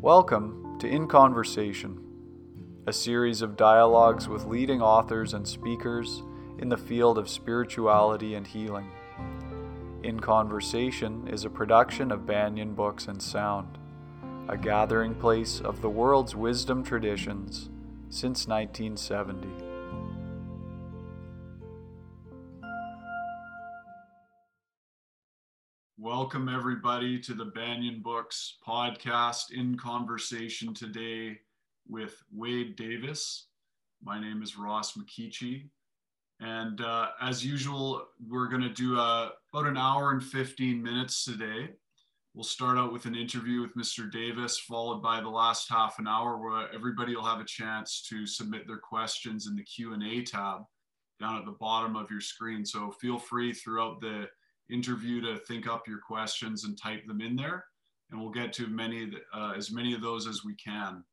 Welcome to In Conversation, a series of dialogues with leading authors and speakers in the field of spirituality and healing. In Conversation is a production of Banyan Books and Sound, a gathering place of the world's wisdom traditions since 1970. Welcome, everybody, to the Banyan Books podcast in conversation today with Wade Davis. My name is Ross McKeechee. And uh, as usual, we're going to do uh, about an hour and 15 minutes today. We'll start out with an interview with Mr. Davis, followed by the last half an hour where everybody will have a chance to submit their questions in the Q&A tab down at the bottom of your screen. So feel free throughout the interview to think up your questions and type them in there. And we'll get to many, uh, as many of those as we can.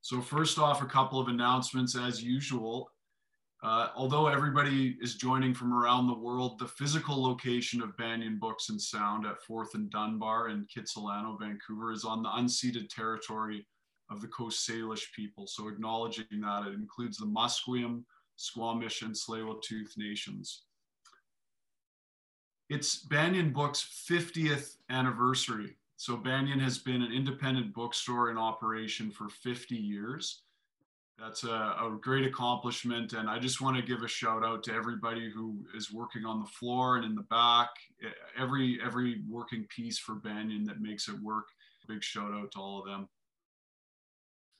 So first off, a couple of announcements as usual. Uh, although everybody is joining from around the world, the physical location of Banyan Books and Sound at 4th and Dunbar in Kitsilano, Vancouver, is on the unceded territory of the Coast Salish people. So acknowledging that it includes the Musqueam, Squamish, and Tsleil-Waututh nations. It's Banyan Books' 50th anniversary. So Banyan has been an independent bookstore in operation for 50 years. That's a, a, great accomplishment and i just want to give a shout out to everybody who is working on the floor and in the back every every working piece for banyan that makes it work. Big shout out to all of them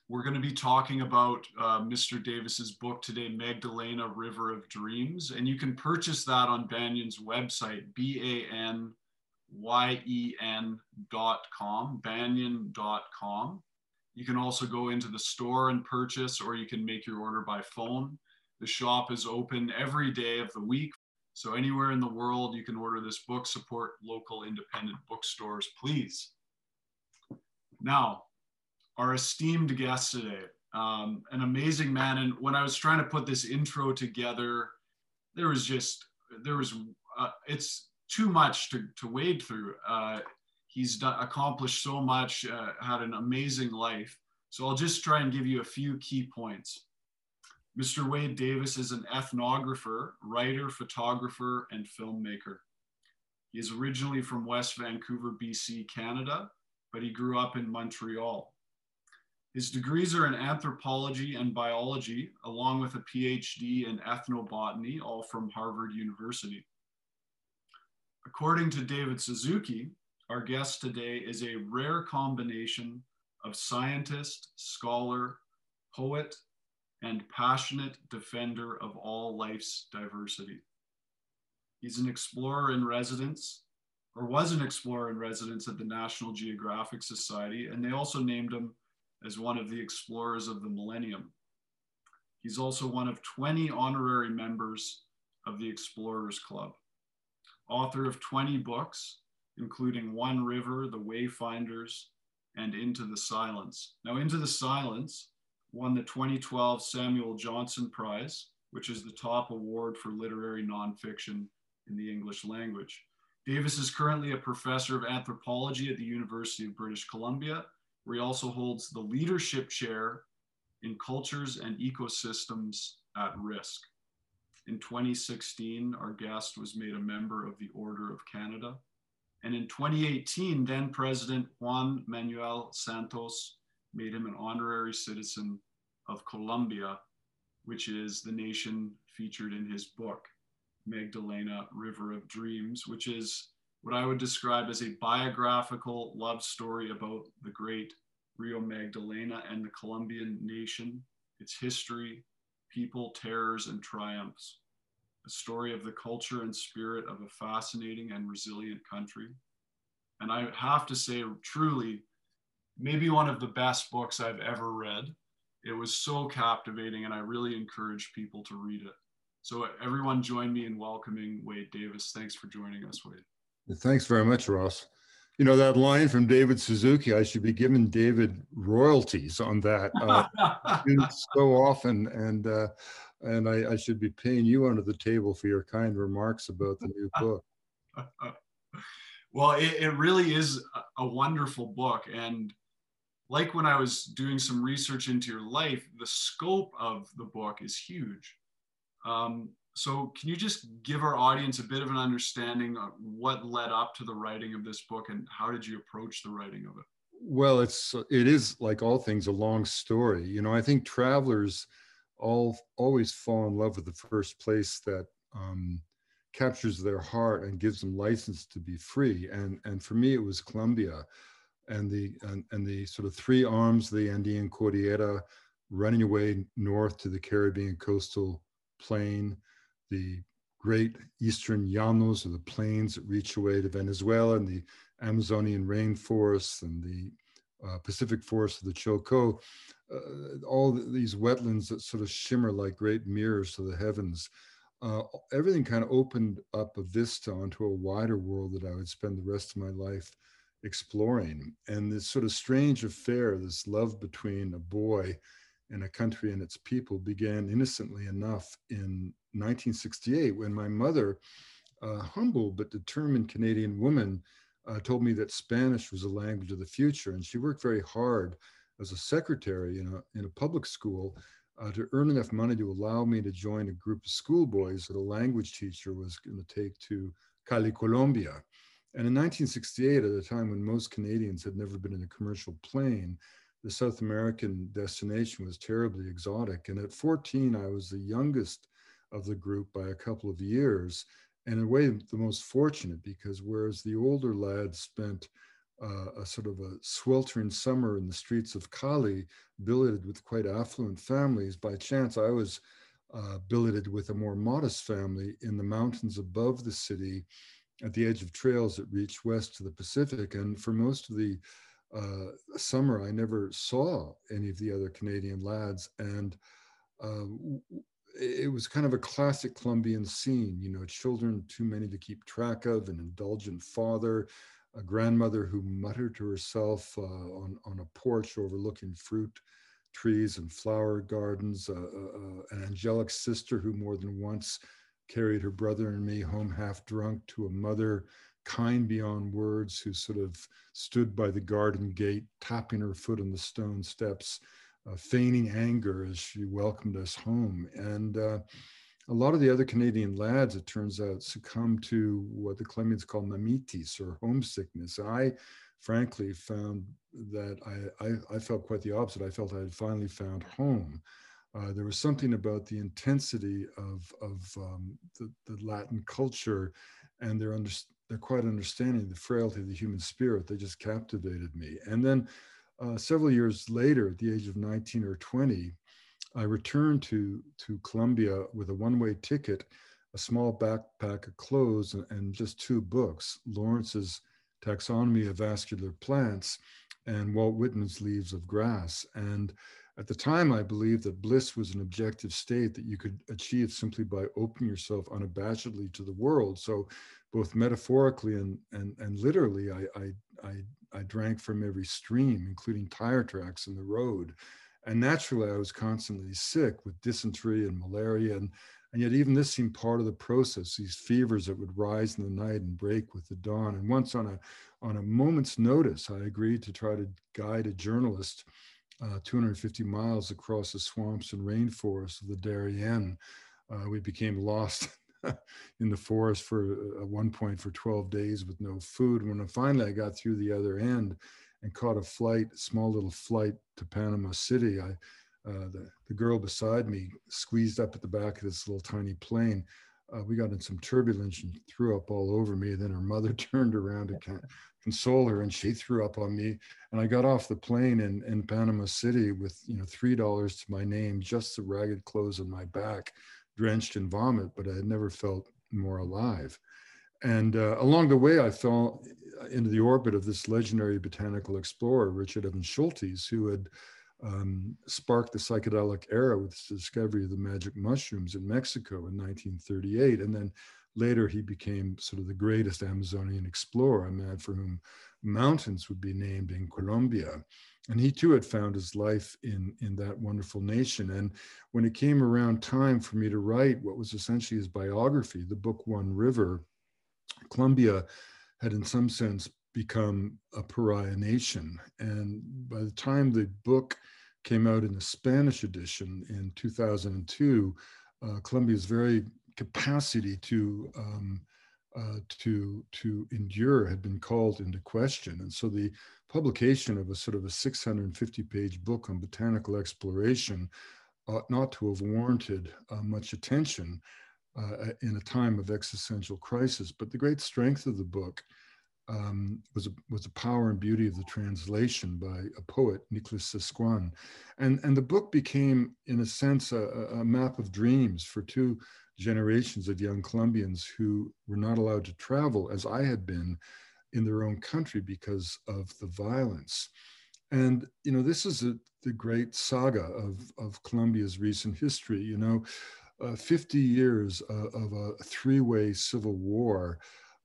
we're going to be talking about uh, mr davis's book today magdalena river of dreams and you can purchase that on banyan's website b-a-n y-e-n dot com banyan dot com you can also go into the store and purchase, or you can make your order by phone. The shop is open every day of the week. So, anywhere in the world, you can order this book. Support local independent bookstores, please. Now, our esteemed guest today, um, an amazing man. And when I was trying to put this intro together, there was just, there was, uh, it's too much to, to wade through. Uh, he's done, accomplished so much, uh, had an amazing life. So I'll just try and give you a few key points. Mr. Wade Davis is an ethnographer, writer, photographer, and filmmaker. He is originally from West Vancouver, BC, Canada, but he grew up in Montreal. His degrees are in anthropology and biology, along with a PhD in ethnobotany, all from Harvard University. According to David Suzuki, our guest today is a rare combination of scientist, scholar, poet, and passionate defender of all life's diversity. He's an explorer in residence, or was an explorer in residence at the National Geographic Society, and they also named him as one of the explorers of the millennium. He's also one of 20 honorary members of the Explorers Club, author of 20 books, including One River, The Wayfinders, and Into the Silence. Now, Into the Silence won the 2012 Samuel Johnson Prize, which is the top award for literary nonfiction in the English language. Davis is currently a professor of anthropology at the University of British Columbia, where he also holds the leadership chair in cultures and ecosystems at risk. In 2016, our guest was made a member of the Order of Canada. And in 2018, then President Juan Manuel Santos made him an honorary citizen of Colombia, which is the nation featured in his book, Magdalena River of Dreams, which is what I would describe as a biographical love story about the great Rio Magdalena and the Colombian nation, its history, people, terrors, and triumphs a story of the culture and spirit of a fascinating and resilient country. And I have to say, truly, maybe one of the best books I've ever read. It was so captivating, and I really encourage people to read it. So, everyone, join me in welcoming Wade Davis. Thanks for joining us, Wade. Thanks very much, Ross. You know, that line from David Suzuki, I should be giving David royalties on that. Uh, so often. And uh, and I, I, should be paying you under the table for your kind remarks about the new book. well, it, it, really is a wonderful book, and like when I was doing some research into your life, the scope of the book is huge. Um, so, can you just give our audience a bit of an understanding of what led up to the writing of this book and how did you approach the writing of it? Well, it's it is like all things a long story. You know, I think travelers all always fall in love with the first place that um, captures their heart and gives them license to be free. And and for me, it was Colombia, and the and, and the sort of three arms of the Andean Cordillera, running away north to the Caribbean coastal plain, the great eastern llanos or the plains that reach away to Venezuela and the Amazonian rainforests and the uh, Pacific forests of the Choco, uh, all these wetlands that sort of shimmer like great mirrors to the heavens. Uh, everything kind of opened up a vista onto a wider world that I would spend the rest of my life exploring. And this sort of strange affair, this love between a boy and a country and its people began innocently enough in 1968 when my mother, a humble but determined Canadian woman, uh, told me that Spanish was a language of the future. And she worked very hard as a secretary in a, in a public school uh, to earn enough money to allow me to join a group of schoolboys that a language teacher was going to take to Cali, Colombia. And in 1968, at a time when most Canadians had never been in a commercial plane, the South American destination was terribly exotic. And at 14, I was the youngest of the group by a couple of years, and in a way, the most fortunate because whereas the older lads spent uh, a sort of a sweltering summer in the streets of Cali, billeted with quite affluent families, by chance I was uh, billeted with a more modest family in the mountains above the city at the edge of trails that reach west to the Pacific. And for most of the uh, summer, I never saw any of the other Canadian lads. And uh, it was kind of a classic Colombian scene, you know, children too many to keep track of, an indulgent father, a grandmother who muttered to herself uh, on, on a porch overlooking fruit trees and flower gardens, uh, uh, uh, an angelic sister who more than once carried her brother and me home half drunk to a mother kind beyond words who sort of stood by the garden gate, tapping her foot on the stone steps, uh, feigning anger as she welcomed us home. And uh, a lot of the other Canadian lads, it turns out, succumbed to what the Colombians call mamitis or homesickness. I frankly found that I, I, I, felt quite the opposite. I felt I had finally found home. Uh, there was something about the intensity of, of um, the, the, Latin culture and their, under, their quite understanding, the frailty of the human spirit, they just captivated me. And then uh, several years later, at the age of 19 or 20, I returned to, to Colombia with a one way ticket, a small backpack of clothes, and, and just two books Lawrence's Taxonomy of Vascular Plants and Walt Whitman's Leaves of Grass. And at the time, I believed that bliss was an objective state that you could achieve simply by opening yourself unabashedly to the world. So, both metaphorically and, and, and literally, I, I, I, I drank from every stream, including tire tracks in the road. And naturally, I was constantly sick with dysentery and malaria. And, and yet, even this seemed part of the process these fevers that would rise in the night and break with the dawn. And once, on a, on a moment's notice, I agreed to try to guide a journalist uh, 250 miles across the swamps and rainforests of the Darien. Uh, we became lost in the forest for at one point for 12 days with no food. When finally I got through the other end and caught a flight, small little flight to Panama City, I uh, the, the girl beside me squeezed up at the back of this little tiny plane. Uh, we got in some turbulence and threw up all over me. Then her mother turned around to console her and she threw up on me. And I got off the plane in, in Panama City with, you know, $3 to my name, just the ragged clothes on my back, drenched in vomit, but I had never felt more alive. And uh, along the way, I fell into the orbit of this legendary botanical explorer, Richard Evans Schultes, who had um, sparked the psychedelic era with the discovery of the magic mushrooms in Mexico in 1938. And then later he became sort of the greatest Amazonian explorer, a man for whom mountains would be named in Colombia. And he too had found his life in, in that wonderful nation. And when it came around time for me to write what was essentially his biography, the book One River, Colombia had in some sense become a pariah nation. And by the time the book came out in the Spanish edition in 2002, uh, Colombia's very capacity to um, uh, to to endure had been called into question, and so the publication of a sort of a 650 page book on botanical exploration ought not to have warranted uh, much attention uh, in a time of existential crisis. But the great strength of the book um, was, a, was the power and beauty of the translation by a poet, Nicholas Suescún. And, and the book became, in a sense, a, a map of dreams for two generations of young Colombians who were not allowed to travel, as I had been, in their own country because of the violence. And, you know, this is a, the great saga of, of Colombia's recent history. You know, uh, 50 years uh, of a three way civil war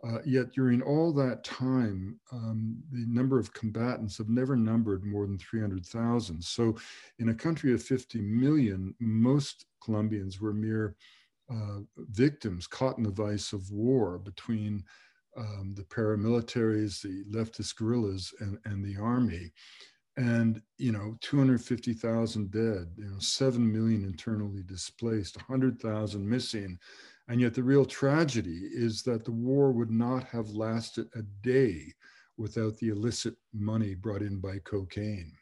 uh, yet during all that time, um, the number of combatants have never numbered more than 300,000. So in a country of 50 million, most Colombians were mere uh, victims caught in the vice of war between um, the paramilitaries, the leftist guerrillas, and, and the army. And, you know, 250,000 dead, you know, 7 million internally displaced, 100,000 missing, and yet, the real tragedy is that the war would not have lasted a day without the illicit money brought in by cocaine.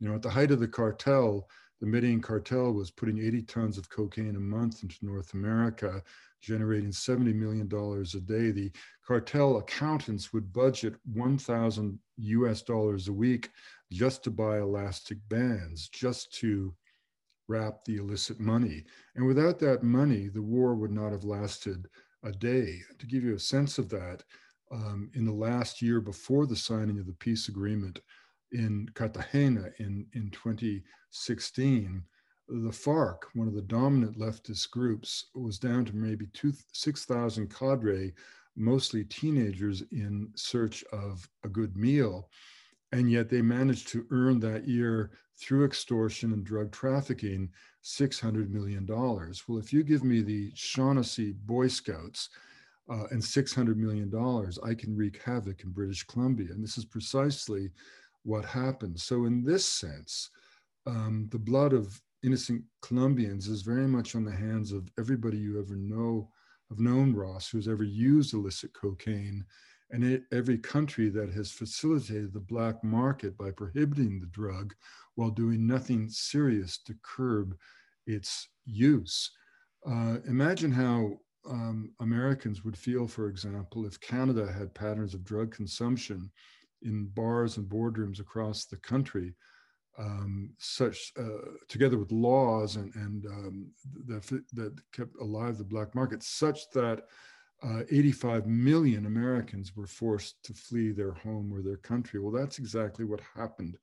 You know, at the height of the cartel, the Medellin cartel was putting 80 tons of cocaine a month into North America, generating $70 million a day. The cartel accountants would budget 1,000 US dollars a week just to buy elastic bands, just to wrap the illicit money. And without that money, the war would not have lasted a day. To give you a sense of that, um, in the last year before the signing of the peace agreement in Cartagena in, in 2016, the FARC, one of the dominant leftist groups, was down to maybe 6,000 cadre, mostly teenagers in search of a good meal. And yet they managed to earn that year through extortion and drug trafficking $600 million. Well, if you give me the Shaughnessy Boy Scouts uh, and $600 million, I can wreak havoc in British Columbia. And this is precisely what happened. So, in this sense, um, the blood of innocent Colombians is very much on the hands of everybody you ever know, have known Ross, who's ever used illicit cocaine and every country that has facilitated the black market by prohibiting the drug while doing nothing serious to curb its use. Uh, imagine how um, Americans would feel, for example, if Canada had patterns of drug consumption in bars and boardrooms across the country, um, such uh, together with laws and, and um, that, that kept alive the black market, such that uh, 85 million Americans were forced to flee their home or their country. Well, that's exactly what happened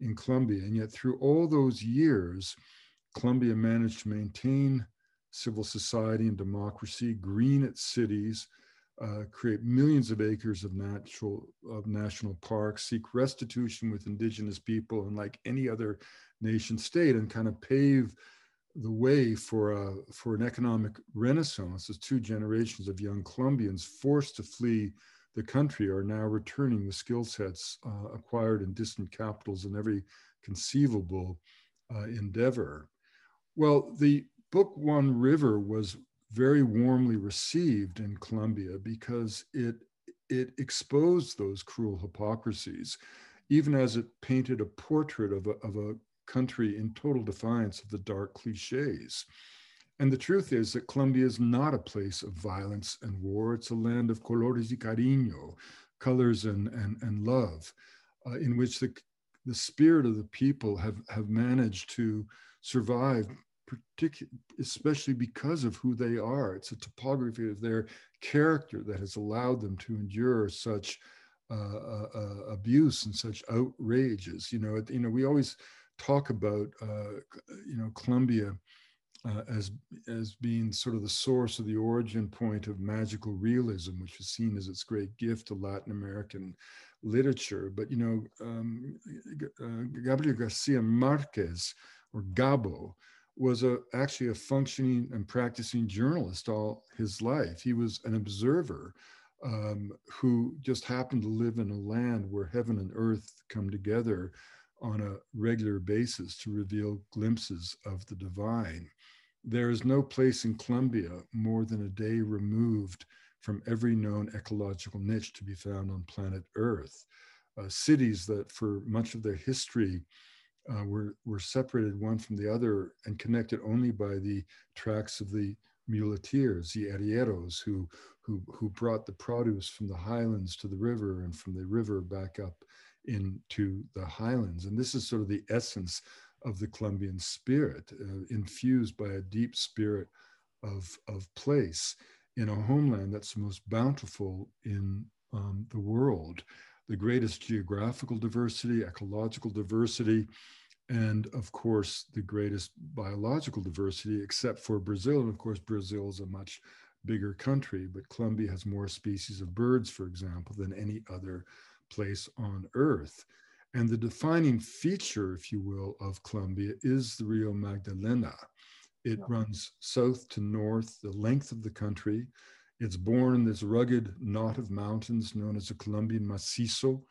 in Colombia. And yet, through all those years, Colombia managed to maintain civil society and democracy, green its cities, uh, create millions of acres of natural of national parks, seek restitution with indigenous people, and like any other nation state, and kind of pave the way for a, for an economic renaissance as two generations of young Colombians forced to flee the country are now returning with skill sets uh, acquired in distant capitals in every conceivable uh, endeavor. Well, the book One River was very warmly received in Colombia because it it exposed those cruel hypocrisies, even as it painted a portrait of a, of a country in total defiance of the dark cliches. And the truth is that Colombia is not a place of violence and war. It's a land of colores y cariño, colors and, and, and love, uh, in which the, the spirit of the people have, have managed to survive, particularly especially because of who they are. It's a topography of their character that has allowed them to endure such uh, uh, uh abuse and such outrages. You know, you know, we always talk about uh, you know Colombia uh, as as being sort of the source of the origin point of magical realism, which is seen as its great gift to Latin American literature. But you know, um, uh, Gabriel Garcia Marquez or Gabo was a, actually a functioning and practicing journalist all his life. He was an observer um, who just happened to live in a land where heaven and earth come together on a regular basis to reveal glimpses of the divine. There is no place in Colombia more than a day removed from every known ecological niche to be found on planet Earth. Uh, cities that, for much of their history, uh, were, were separated one from the other and connected only by the tracks of the muleteers, the arrieros, who, who, who brought the produce from the highlands to the river and from the river back up into the highlands. And this is sort of the essence of the Colombian spirit, uh, infused by a deep spirit of, of place in a homeland that's the most bountiful in um, the world, the greatest geographical diversity, ecological diversity, and of course, the greatest biological diversity, except for Brazil. And of course, Brazil is a much bigger country, but Colombia has more species of birds, for example, than any other place on Earth. And the defining feature, if you will, of Colombia is the Rio Magdalena. It yeah. runs south to north, the length of the country. It's born in this rugged knot of mountains known as the Colombian Macizo,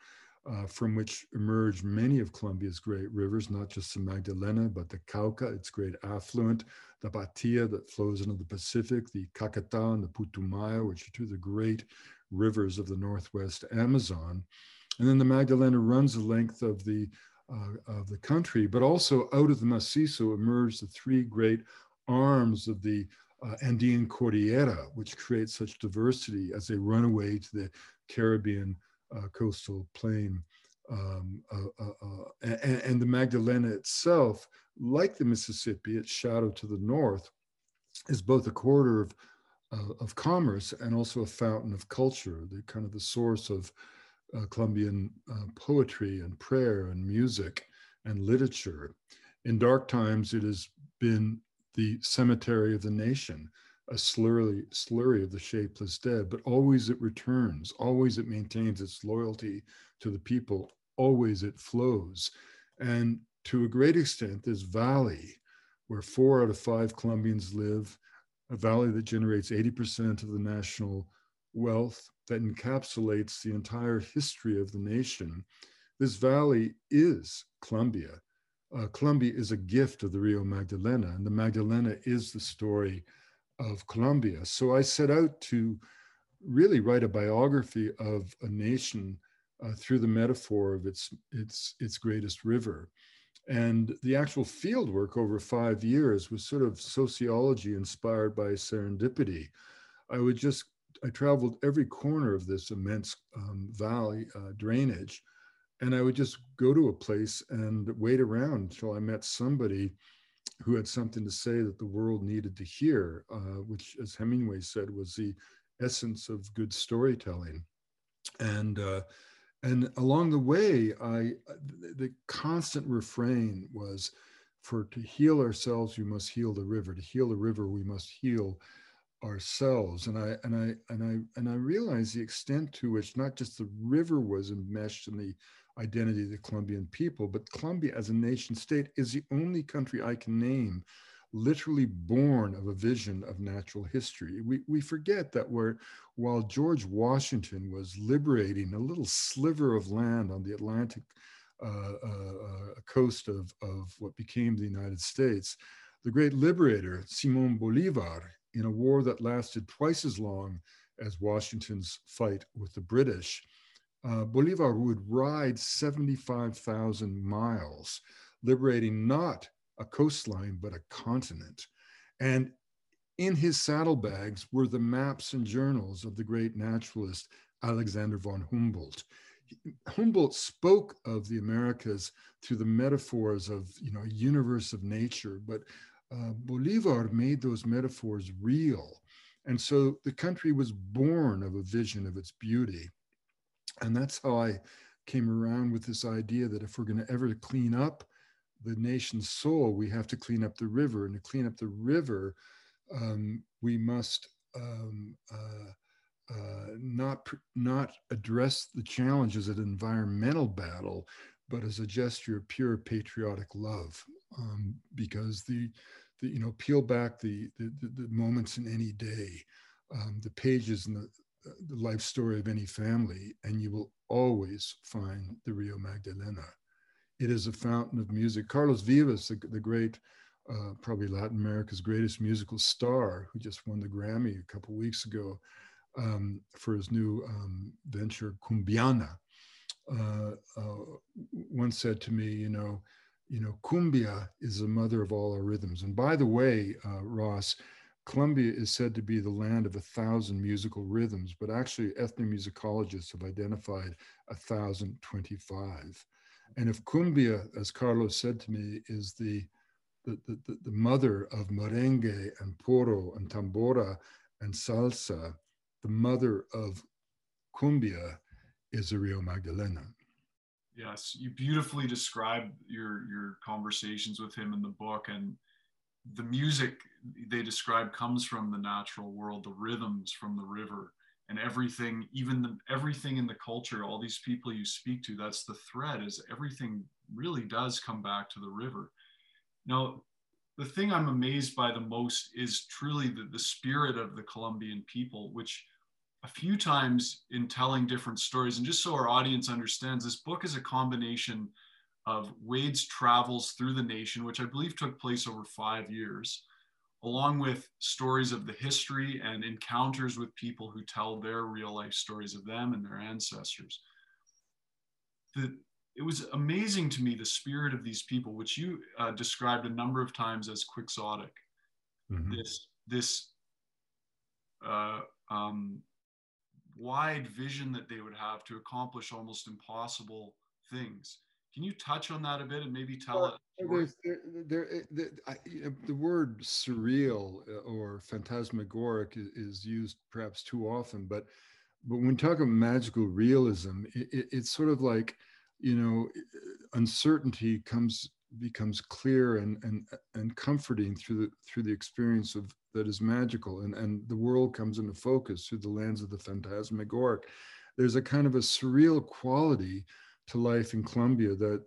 uh, from which emerge many of Colombia's great rivers, not just the Magdalena, but the Cauca, its great affluent, the Patia that flows into the Pacific, the Caquetá and the Putumayo, which are two of the great rivers of the Northwest Amazon. And then the Magdalena runs the length of the uh, of the country, but also out of the Macizo emerge the three great arms of the uh, Andean Cordillera, which create such diversity as they run away to the Caribbean uh, coastal plain. Um, uh, uh, uh and, and, the Magdalena itself, like the Mississippi, its shadow to the north, is both a corridor of, of commerce and also a fountain of culture, the kind of the source of uh, Colombian uh, poetry and prayer and music and literature. In dark times, it has been the cemetery of the nation, a slurry, slurry of the shapeless dead, but always it returns, always it maintains its loyalty to the people, always it flows. And to a great extent, this valley, where four out of five Colombians live, a valley that generates 80% of the national wealth, that encapsulates the entire history of the nation. This valley is Colombia. Uh, Colombia is a gift of the Rio Magdalena, and the Magdalena is the story of Colombia. So I set out to really write a biography of a nation uh, through the metaphor of its, its, its greatest river. And the actual field work over five years was sort of sociology inspired by serendipity. I would just I traveled every corner of this immense um, valley uh, drainage, and I would just go to a place and wait around until I met somebody who had something to say that the world needed to hear, uh, which, as Hemingway said, was the essence of good storytelling. And uh, and along the way, I the constant refrain was, for to heal ourselves, we must heal the river. To heal the river, we must heal ourselves and i and i and i and i realized the extent to which not just the river was enmeshed in the identity of the colombian people but colombia as a nation state is the only country i can name literally born of a vision of natural history. We, we forget that where while george washington was liberating a little sliver of land on the atlantic uh, uh, uh, coast of, of what became the united states the great liberator simon bolivar in a war that lasted twice as long as Washington's fight with the British, uh, Bolivar would ride 75,000 miles, liberating not a coastline, but a continent. And in his saddlebags were the maps and journals of the great naturalist Alexander von Humboldt. Humboldt spoke of the Americas through the metaphors of, you know, a universe of nature, but uh, Bolivar made those metaphors real. And so the country was born of a vision of its beauty. And that's how I came around with this idea that if we're going to ever clean up the nation's soul, we have to clean up the river. And to clean up the river, um, we must um, uh, uh, not, not address the challenges of an environmental battle, but as a gesture of pure patriotic love. Um, because the the, you know, peel back the, the, the moments in any day, um, the pages in the, the life story of any family, and you will always find the Rio Magdalena. It is a fountain of music. Carlos Vives, the, the great, uh, probably Latin America's greatest musical star, who just won the Grammy a couple weeks ago um, for his new um, venture, Cumbiana, uh, uh, once said to me, you know, you know, cumbia is the mother of all our rhythms. And by the way, uh, Ross, Colombia is said to be the land of a thousand musical rhythms, but actually ethnomusicologists have identified a thousand twenty-five. And if cumbia, as Carlos said to me, is the the, the, the mother of merengue and porro and tambora and salsa, the mother of cumbia is the Rio Magdalena. Yes, you beautifully describe your your conversations with him in the book, and the music they describe comes from the natural world, the rhythms from the river, and everything, even the, everything in the culture. All these people you speak to, that's the thread. Is everything really does come back to the river. Now, the thing I'm amazed by the most is truly the, the spirit of the Colombian people, which a few times in telling different stories. And just so our audience understands, this book is a combination of Wade's travels through the nation, which I believe took place over five years, along with stories of the history and encounters with people who tell their real life stories of them and their ancestors. The, it was amazing to me the spirit of these people, which you uh, described a number of times as quixotic. Mm-hmm. This this uh, um, wide vision that they would have to accomplish almost impossible things. Can you touch on that a bit and maybe tell it? There's, there, there, there, I, you know, the word surreal eh, or phantasmagoric is, used perhaps too often, but but when we talk about magical realism, it, it, it's sort of like you know uncertainty comes becomes clear and and and comforting through the through the experience of that is magical. And and the world comes into focus through the lens of the phantasmagoric. There's a kind of a surreal quality to life in colombia that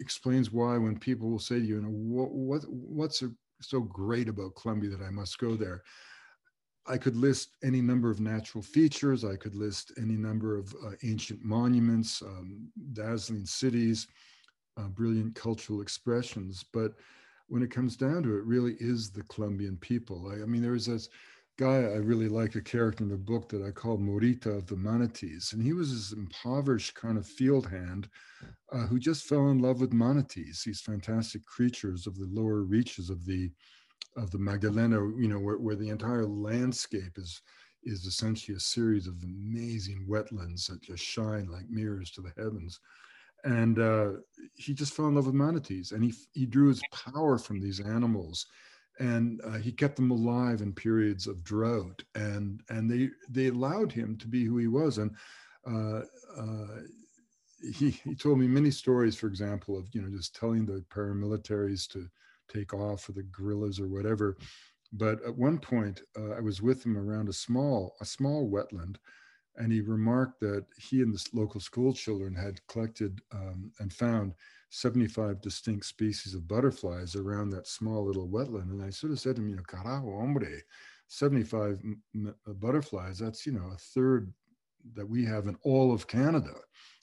explains why when people will say to you, you know what, what what's so great about colombia that i must go there? I could list any number of natural features. I could list any number of uh, ancient monuments, um, dazzling cities, uh, brilliant cultural expressions. But when it comes down to it, really is the Colombian people. I, I mean, there was this guy I really like, a character in the book that I call Morita of the manatees. And he was this impoverished kind of field hand uh, who just fell in love with manatees, these fantastic creatures of the lower reaches of the of the Magdalena, you know, where, where the entire landscape is is essentially a series of amazing wetlands that just shine like mirrors to the heavens and uh, he just fell in love with manatees and he, he drew his power from these animals and uh, he kept them alive in periods of drought and and they they allowed him to be who he was and uh, uh, he, he told me many stories for example of you know just telling the paramilitaries to take off or the guerrillas or whatever but at one point uh, i was with him around a small a small wetland and he remarked that he and the local school children had collected um, and found 75 distinct species of butterflies around that small little wetland. And I sort of said to him, you know, carajo, hombre, 75 uh, butterflies, that's, you know, a third that we have in all of Canada.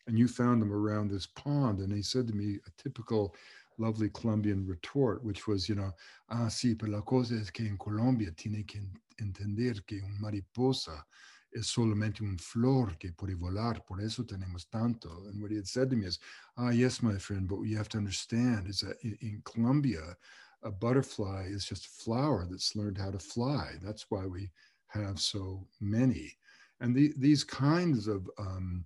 And you found them around this pond. And he said to me, a typical lovely Colombian retort, which was, you know, ah, sí, pero la cosa es que en Colombia tiene que entender que un mariposa es solamente un flor que puede volar, por eso tenemos tanto. And what he had said to me is, ah, yes, my friend, but what you have to understand is that in, Colombia, a butterfly is just a flower that's learned how to fly. That's why we have so many. And the, these kinds of, um,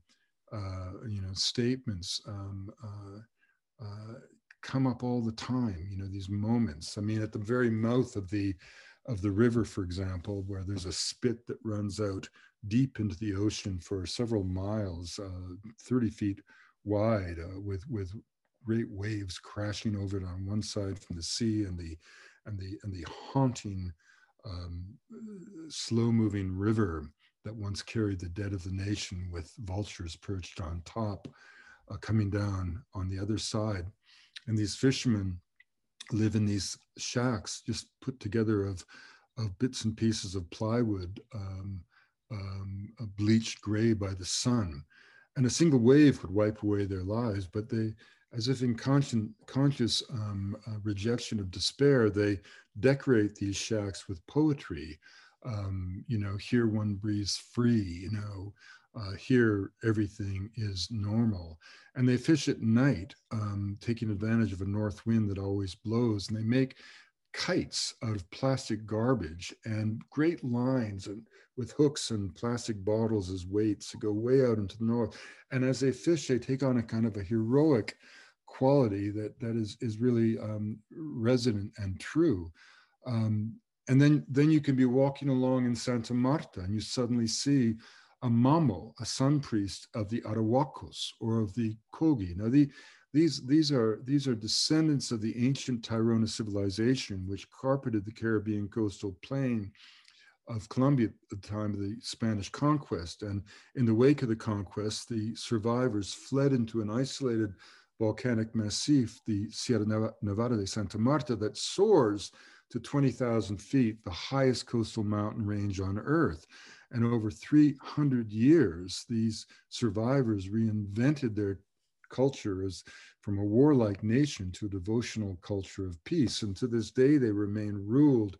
uh, you know, statements um, uh, uh, come up all the time, you know, these moments. I mean, at the very mouth of the, of the river, for example, where there's a spit that runs out deep into the ocean for several miles, uh, 30 feet wide, uh, with with great waves crashing over it on one side from the sea and the and the and the haunting, um, slow-moving river that once carried the dead of the nation with vultures perched on top, uh, coming down on the other side, and these fishermen live in these shacks just put together of of bits and pieces of plywood um, uh, bleached gray by the sun. And a single wave could wipe away their lives, but they, as if in conscious, conscious um, uh, rejection of despair, they decorate these shacks with poetry. Um, you know, here one breathes free, you know, uh, here everything is normal. And they fish at night, um, taking advantage of a north wind that always blows. And they make kites out of plastic garbage and great lines and with hooks and plastic bottles as weights to go way out into the north. And as they fish, they take on a kind of a heroic quality that that is is really um, resonant and true. Um, and then then you can be walking along in Santa Marta and you suddenly see a mamo, a sun priest of the Arhuacos or of the Kogi. Now the these, these, are, these are descendants of the ancient Tairona civilization, which carpeted the Caribbean coastal plain of Colombia at the time of the Spanish conquest. And in the wake of the conquest, the survivors fled into an isolated volcanic massif, the Sierra Nevada de Santa Marta, that soars to 20,000 feet, the highest coastal mountain range on Earth. And over 300 years, these survivors reinvented their culture as from a warlike nation to a devotional culture of peace. And to this day, they remain ruled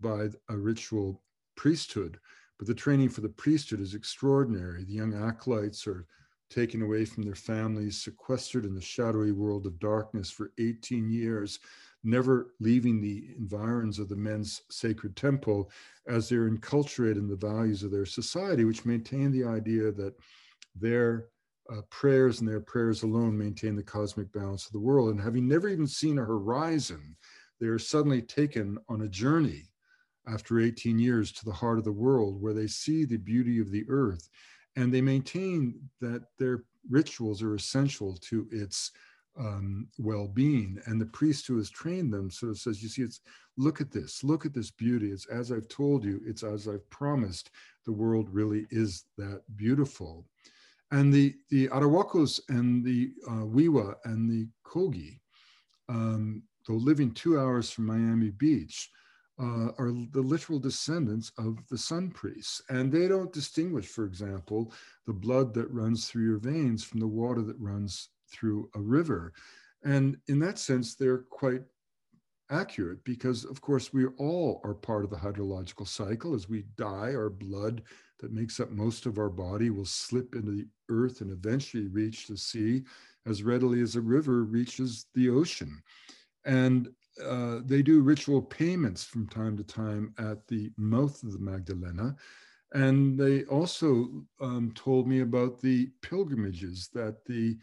by a ritual priesthood. But the training for the priesthood is extraordinary. The young acolytes are taken away from their families, sequestered in the shadowy world of darkness for 18 years, never leaving the environs of the men's sacred temple as they're enculturated in the values of their society, which maintain the idea that their uh, prayers and their prayers alone maintain the cosmic balance of the world. And having never even seen a horizon, they are suddenly taken on a journey after 18 years to the heart of the world where they see the beauty of the earth. And they maintain that their rituals are essential to its um, well-being. And the priest who has trained them sort of says, you see, it's look at this, look at this beauty. It's as I've told you, it's as I've promised, the world really is that beautiful. And the, the Arhuacos and the uh, Wiwa and the Kogi, um, though living two hours from Miami Beach, uh, are the literal descendants of the sun priests. And they don't distinguish, for example, the blood that runs through your veins from the water that runs through a river. And in that sense, they're quite accurate because, of course, we all are part of the hydrological cycle. As we die, our blood that makes up most of our body will slip into the earth and eventually reach the sea as readily as a river reaches the ocean. And uh, they do ritual payments from time to time at the mouth of the Magdalena. And they also um, told me about the pilgrimages that the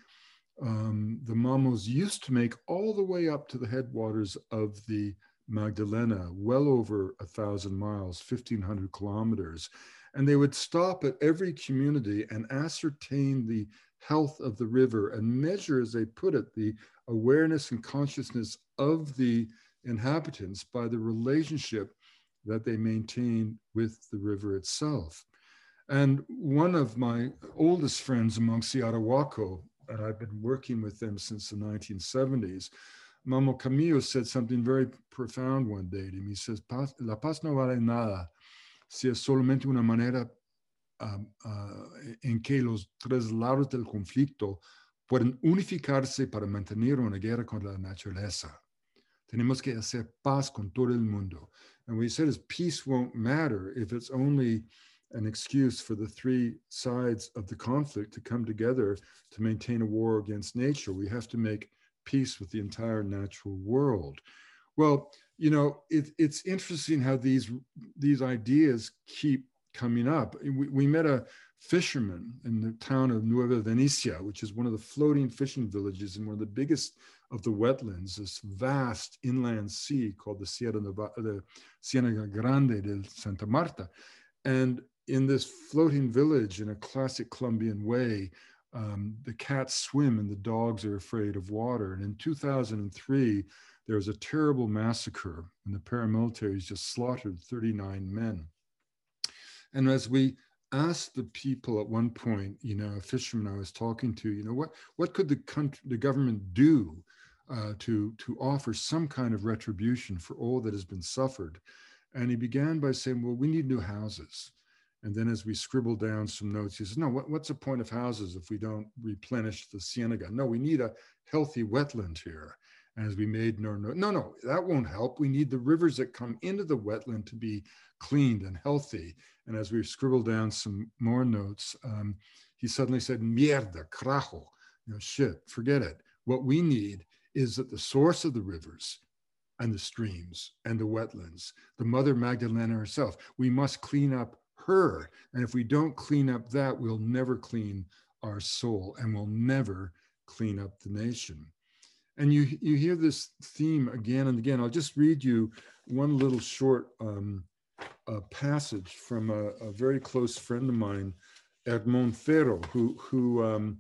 um, the Mamos used to make all the way up to the headwaters of the Magdalena, well over a thousand miles, 1500 kilometers. And they would stop at every community and ascertain the health of the river and measure, as they put it, the awareness and consciousness of the inhabitants by the relationship that they maintain with the river itself. And one of my oldest friends amongst the Arhuaco, and I've been working with them since the 1970s, Mamo Camillo said something very profound one day to me. He says, La paz no vale nada si es solamente una manera uh, uh, en que los tres lados del conflicto pueden unificarse para mantener una guerra contra la naturaleza. Tenemos que hacer paz con todo el mundo. And what he said is peace won't matter if it's only an excuse for the three sides of the conflict to come together to maintain a war against nature. We have to make peace with the entire natural world. Well, you know, it, it's interesting how these these ideas keep coming up. We, we met a fisherman in the town of Nueva Venecia, which is one of the floating fishing villages and one of the biggest of the wetlands, this vast inland sea called the Sierra Nevada, the Ciénaga Grande de Santa Marta. And in this floating village, in a classic Colombian way, um, the cats swim and the dogs are afraid of water. And in 2003, there was a terrible massacre and the paramilitaries just slaughtered 39 men. And as we asked the people at one point, you know, a fisherman I was talking to, you know, what, what could the country, the government do uh, to, to offer some kind of retribution for all that has been suffered? And he began by saying, well, we need new houses. And then as we scribble down some notes, he says, no, what, what's the point of houses if we don't replenish the ciénaga? No, we need a healthy wetland here. And as we made no, no, no, no, that won't help. We need the rivers that come into the wetland to be cleaned and healthy. And as we scribbled down some more notes, um, he suddenly said, mierda, carajo, you know, shit, forget it. What we need is that the source of the rivers and the streams and the wetlands, the Mother Magdalena herself, we must clean up her. And if we don't clean up that, we'll never clean our soul and we'll never clean up the nation. And you, you hear this theme again and again. I'll just read you one little short um, passage from a, a, very close friend of mine, Edmond Ferro, who, who um,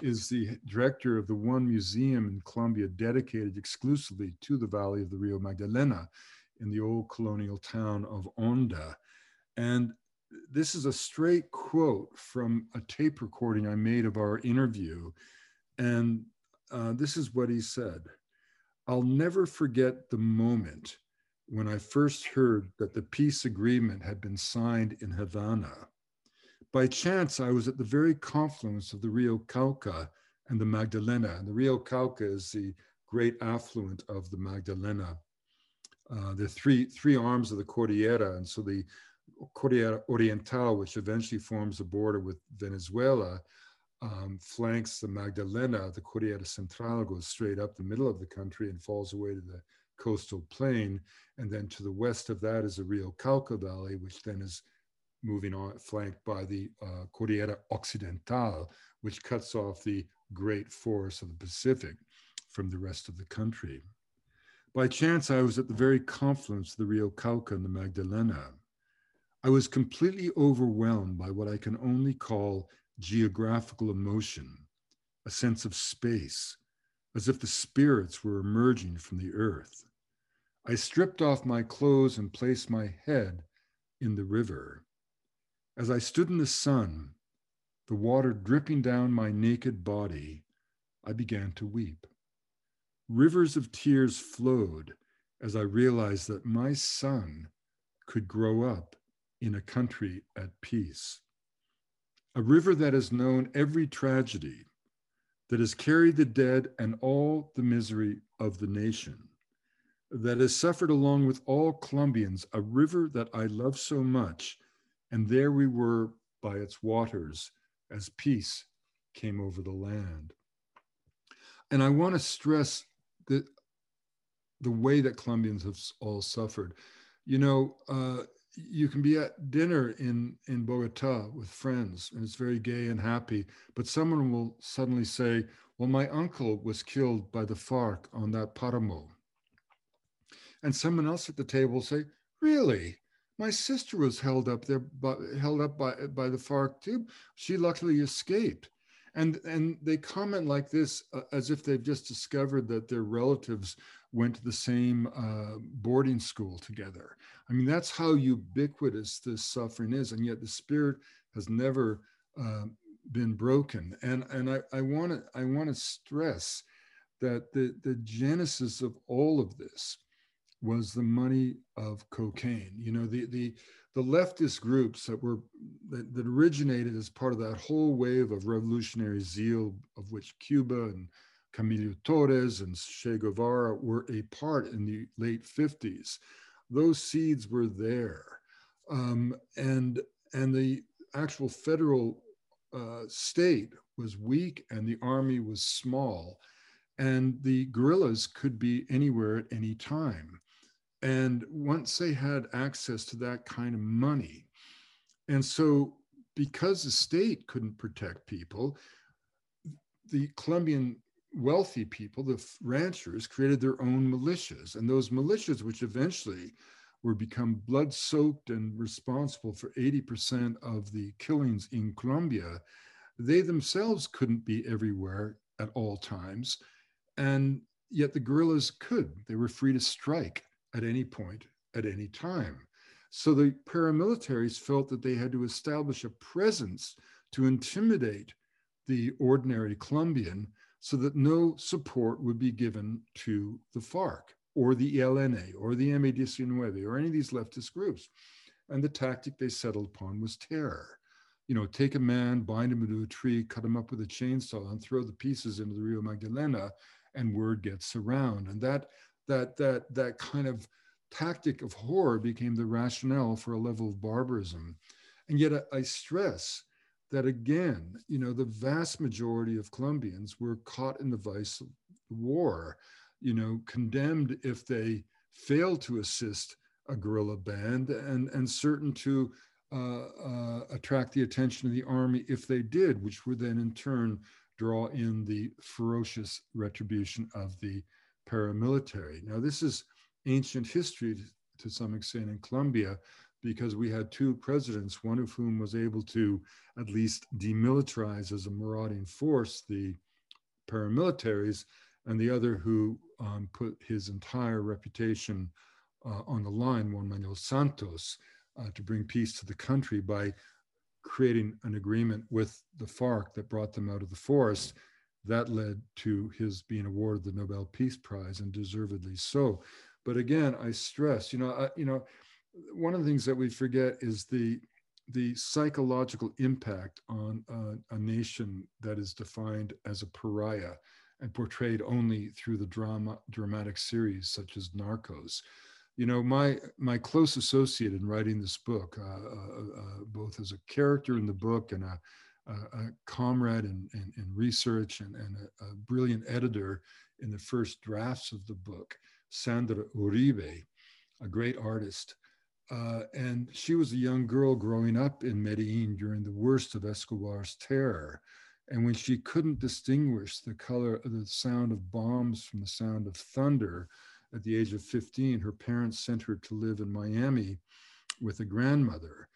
is the director of the one museum in Colombia dedicated exclusively to the Valley of the Rio Magdalena in the old colonial town of Honda. And this is a straight quote from a tape recording I made of our interview. And uh, this is what he said I'll never forget the moment when I first heard that the peace agreement had been signed in Havana. By chance, I was at the very confluence of the Rio Cauca and the Magdalena. And the Rio Cauca is the great affluent of the Magdalena. Uh, are three, three arms of the Cordillera. And so the Cordillera Oriental, which eventually forms a border with Venezuela, um, flanks the Magdalena. The Cordillera Central goes straight up the middle of the country and falls away to the coastal plain. And then to the west of that is the Rio Cauca Valley, which then is moving on, flanked by the uh, Cordillera Occidental, which cuts off the great forests of the Pacific from the rest of the country. By chance, I was at the very confluence of the Rio Cauca and the Magdalena. I was completely overwhelmed by what I can only call geographical emotion, a sense of space, as if the spirits were emerging from the earth. I stripped off my clothes and placed my head in the river. As I stood in the sun, the water dripping down my naked body, I began to weep. Rivers of tears flowed as I realized that my son could grow up in a country at peace. A river that has known every tragedy, that has carried the dead and all the misery of the nation, that has suffered along with all Colombians, a river that I love so much. And there we were by its waters as peace came over the land. And I want to stress that the way that Colombians have all suffered. You know, uh, you can be at dinner in in Bogota with friends and it's very gay and happy but someone will suddenly say well my uncle was killed by the FARC on that paramo. And someone else at the table will say really? My sister was held up there by, held up by by the FARC too? She luckily escaped. And and they comment like this uh, as if they've just discovered that their relatives went to the same uh, boarding school together. I mean, that's how ubiquitous this suffering is, and yet the spirit has never uh, been broken. And and I, I want to I want to stress that the the genesis of all of this was the money of cocaine. You know, the the the leftist groups that were that, that originated as part of that whole wave of revolutionary zeal of which Cuba and Camilo Torres and Che Guevara were a part in the late 50s. Those seeds were there. Um, and, and the actual federal uh, state was weak and the army was small. And the guerrillas could be anywhere at any time. And once they had access to that kind of money, and so because the state couldn't protect people, the Colombian wealthy people, the ranchers, created their own militias. And those militias, which eventually were become blood soaked and responsible for 80% of the killings in Colombia, they themselves couldn't be everywhere at all times. And yet the guerrillas could. They were free to strike at any point, at any time. So the paramilitaries felt that they had to establish a presence to intimidate the ordinary Colombian so that no support would be given to the FARC or the ELNA or the M19 or any of these leftist groups. And the tactic they settled upon was terror. You know, take a man, bind him to a tree, cut him up with a chainsaw, and throw the pieces into the Rio Magdalena, and word gets around. And that that that that kind of tactic of horror became the rationale for a level of barbarism. And yet I, I stress that again, you know, the vast majority of Colombians were caught in the vice of war, you know, condemned if they failed to assist a guerrilla band and, and certain to uh, uh, attract the attention of the army if they did, which would then in turn draw in the ferocious retribution of the paramilitary. Now, this is ancient history to some extent in Colombia, because we had two presidents, one of whom was able to at least demilitarize as a marauding force the paramilitaries, and the other who um, put his entire reputation uh, on the line, Juan Manuel Santos, uh, to bring peace to the country by creating an agreement with the FARC that brought them out of the forest. That led to his being awarded the Nobel Peace Prize, and deservedly so. But again, I stress, you know, I, you know, one of the things that we forget is the the psychological impact on a nation that is defined as a pariah and portrayed only through the drama dramatic series such as Narcos. You know, my my close associate in writing this book, uh, uh, uh, both as a character in the book and a, a, a comrade in, in, in, research and, and a, a brilliant editor in the first drafts of the book, Sandra Uribe, a great artist, uh, and she was a young girl growing up in Medellin during the worst of Escobar's terror. And when she couldn't distinguish the color of the sound of bombs from the sound of thunder at the age of 15, her parents sent her to live in Miami with a grandmother.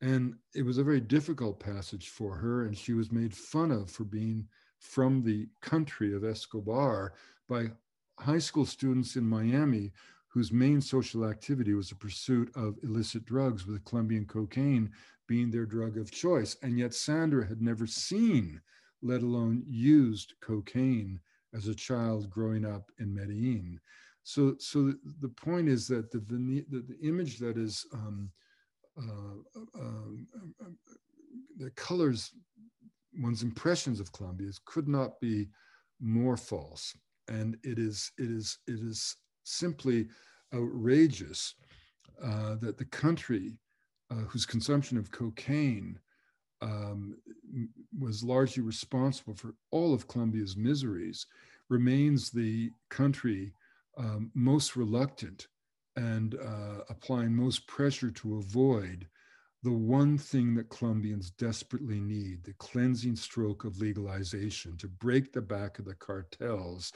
And it was a very difficult passage for her. And she was made fun of for being from the country of Escobar by high school students in Miami whose main social activity was the pursuit of illicit drugs, with Colombian cocaine being their drug of choice. And yet Sandra had never seen, let alone used cocaine as a child growing up in Medellin. So, so the point is that the, the, the image that is um, uh, um, that colors one's impressions of Colombia could not be more false. And it is, it is, it is simply outrageous uh, that the country uh, whose consumption of cocaine um, was largely responsible for all of Colombia's miseries remains the country um, most reluctant and uh, applying most pressure to avoid the one thing that Colombians desperately need the cleansing stroke of legalization to break the back of the cartels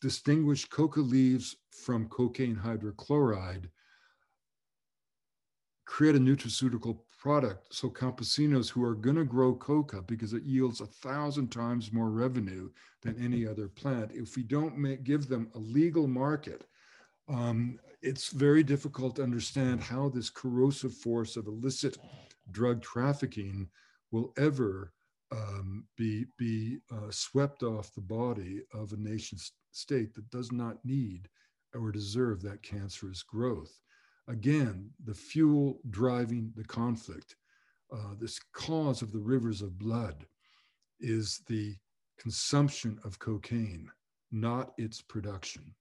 distinguish coca leaves from cocaine hydrochloride, create a nutraceutical product. So campesinos who are going to grow coca because it yields a thousand times more revenue than any other plant, if we don't make, give them a legal market, um, it's very difficult to understand how this corrosive force of illicit drug trafficking will ever um, be, be uh, swept off the body of a nation state that does not need or deserve that cancerous growth. Again, the fuel driving the conflict, uh, this cause of the rivers of blood, is the consumption of cocaine, not its production.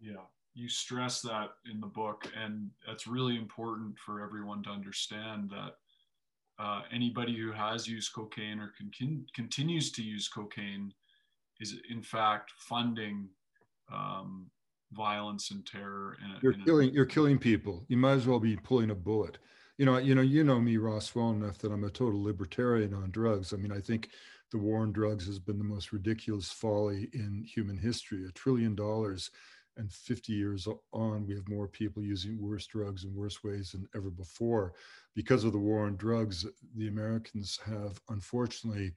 Yeah, you stress that in the book, and that's really important for everyone to understand that uh, anybody who has used cocaine or con- continues to use cocaine is in fact funding um, violence and terror. A, you're in killing. A, you're killing people. You might as well be pulling a bullet. You know. You know. You know me, Ross, well enough that I'm a total libertarian on drugs. I mean, I think the war on drugs has been the most ridiculous folly in human history. A trillion dollars, and 50 years on, we have more people using worse drugs in worse ways than ever before. Because of the war on drugs, the Americans have unfortunately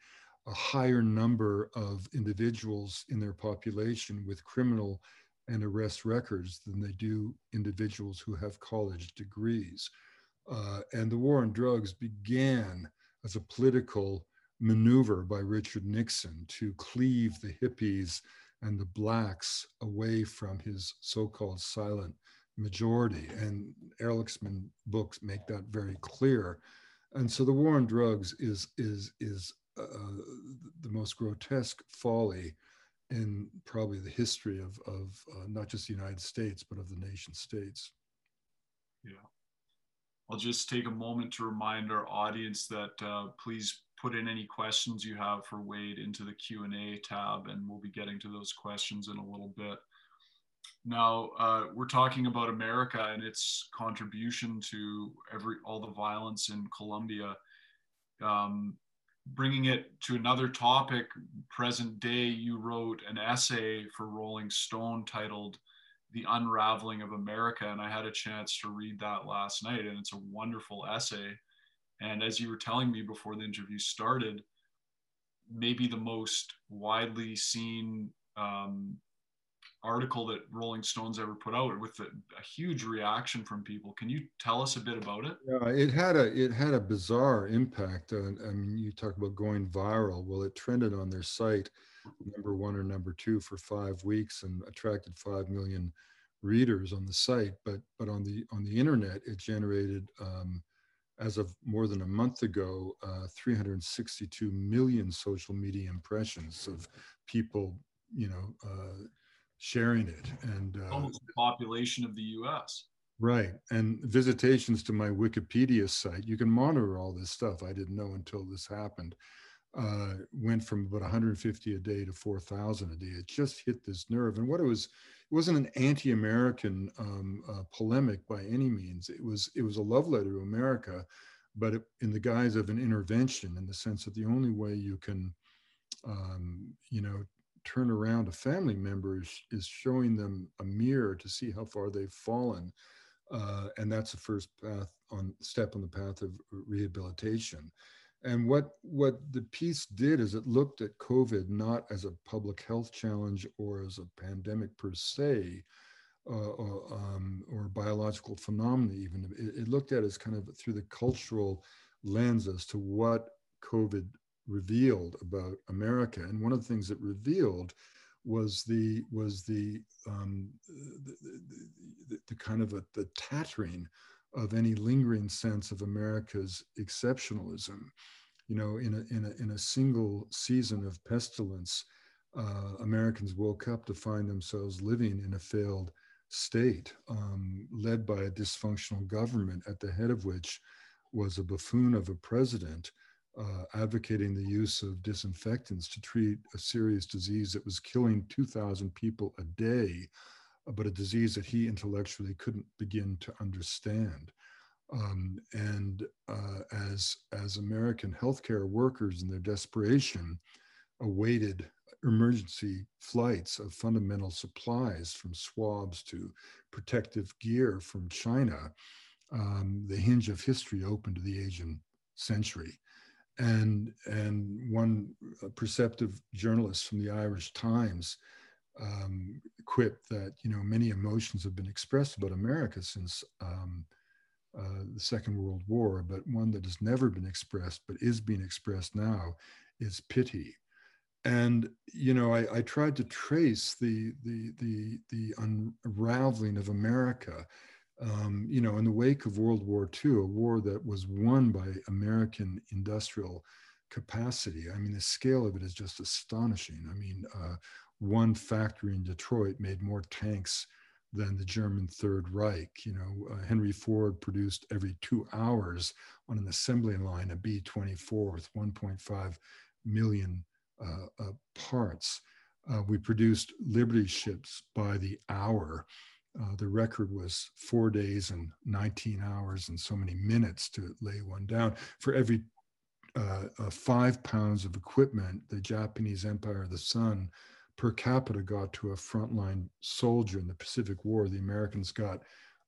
a higher number of individuals in their population with criminal and arrest records than they do individuals who have college degrees. Uh, and the war on drugs began as a political maneuver by Richard Nixon to cleave the hippies and the blacks away from his so called silent majority. And Ehrlichman books make that very clear. And so the war on drugs is is is uh, the most grotesque folly in probably the history of of uh, not just the United States but of the nation states. Yeah. I'll just take a moment to remind our audience that uh, please put in any questions you have for Wade into the Q&A tab and we'll be getting to those questions in a little bit. Now, uh, we're talking about America and its contribution to every all the violence in Colombia. Um, bringing it to another topic, present day, you wrote an essay for Rolling Stone titled The Unraveling of America. And I had a chance to read that last night, and it's a wonderful essay. And as you were telling me before the interview started, maybe the most widely seen um, article that Rolling Stones ever put out with a, a, huge reaction from people. Can you tell us a bit about it? Yeah, it had a it had a bizarre impact. On, I mean, you talk about going viral. Well, it trended on their site, number one or number two for five weeks, and attracted five million readers on the site. But but on the on the internet, it generated. Um, as of more than a month ago, uh, 362 million social media impressions of people, you know, uh, sharing it and uh, almost the population of the us right. And visitations to my wikipedia site you can monitor all this stuff. I didn't know until this happened uh, went from about 150 a day to 4000 a day it just hit this nerve and what it was it wasn't an anti-american um, uh, polemic by any means it was it was a love letter to america but it, in the guise of an intervention in the sense that the only way you can um, you know turn around a family member is, is showing them a mirror to see how far they've fallen. Uh, and that's the first path on step on the path of rehabilitation. And what what the piece did is it looked at COVID not as a public health challenge or as a pandemic per se, uh, or, um, or biological phenomena. Even it, it, looked at as kind of through the cultural lens as to what COVID revealed about America. And one of the things it revealed was the was the um, the, the, the, the, kind of a, the tattering of any lingering sense of America's exceptionalism. You know, in a in a in a single season of pestilence, uh, Americans woke up to find themselves living in a failed state, um, led by a dysfunctional government, at the head of which was a buffoon of a president uh, advocating the use of disinfectants to treat a serious disease that was killing 2,000 people a day, but a disease that he intellectually couldn't begin to understand. Um, and uh, as, as American healthcare workers in their desperation awaited emergency flights of fundamental supplies from swabs to protective gear from China, um, the hinge of history opened to the Asian century and and one perceptive journalist from the Irish Times um, quipped that you know many emotions have been expressed about America since um, uh, the Second World War, but one that has never been expressed but is being expressed now is pity. And you know, I, I tried to trace the the the the unraveling of America um, you know, in the wake of World War II, a war that was won by American industrial capacity. I mean, the scale of it is just astonishing. I mean, uh, one factory in Detroit made more tanks than the German Third Reich. You know, uh, Henry Ford produced every two hours on an assembly line a B 24 with 1.5 million uh, uh, parts. Uh, we produced Liberty ships by the hour. Uh, the record was four days and 19 hours and so many minutes to lay one down. For every uh, five pounds of equipment, the Japanese Empire of the Sun per capita got to a frontline soldier in the Pacific War. The Americans got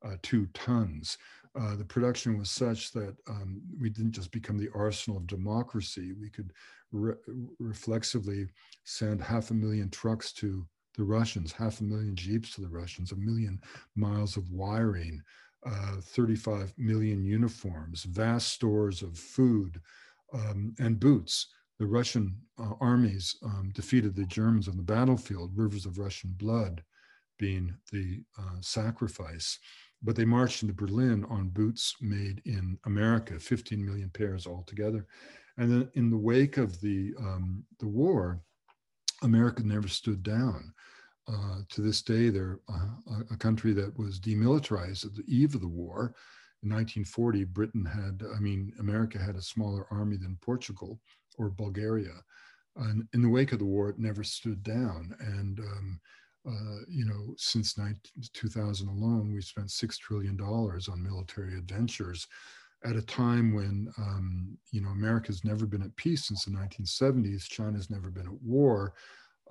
uh, two tons. Uh, the production was such that um, we didn't just become the arsenal of democracy. We could re reflexively send half a million trucks to the Russians, half a million Jeeps to the Russians, a million miles of wiring, uh, 35 million uniforms, vast stores of food um, and boots. The Russian uh, armies um, defeated the Germans on the battlefield, rivers of Russian blood being the uh, sacrifice. But they marched into Berlin on boots made in America, 15 million pairs altogether. And then in the wake of the, um, the war, America never stood down. Uh, to this day, they're uh, a country that was demilitarized at the eve of the war. In 1940, Britain had, I mean, America had a smaller army than Portugal or Bulgaria. And in the wake of the war, it never stood down. And, um, uh, you know, since 19, 2000 alone, we spent $6 trillion on military adventures at a time when, um, you know, America's never been at peace since the 1970s. China's never been at war.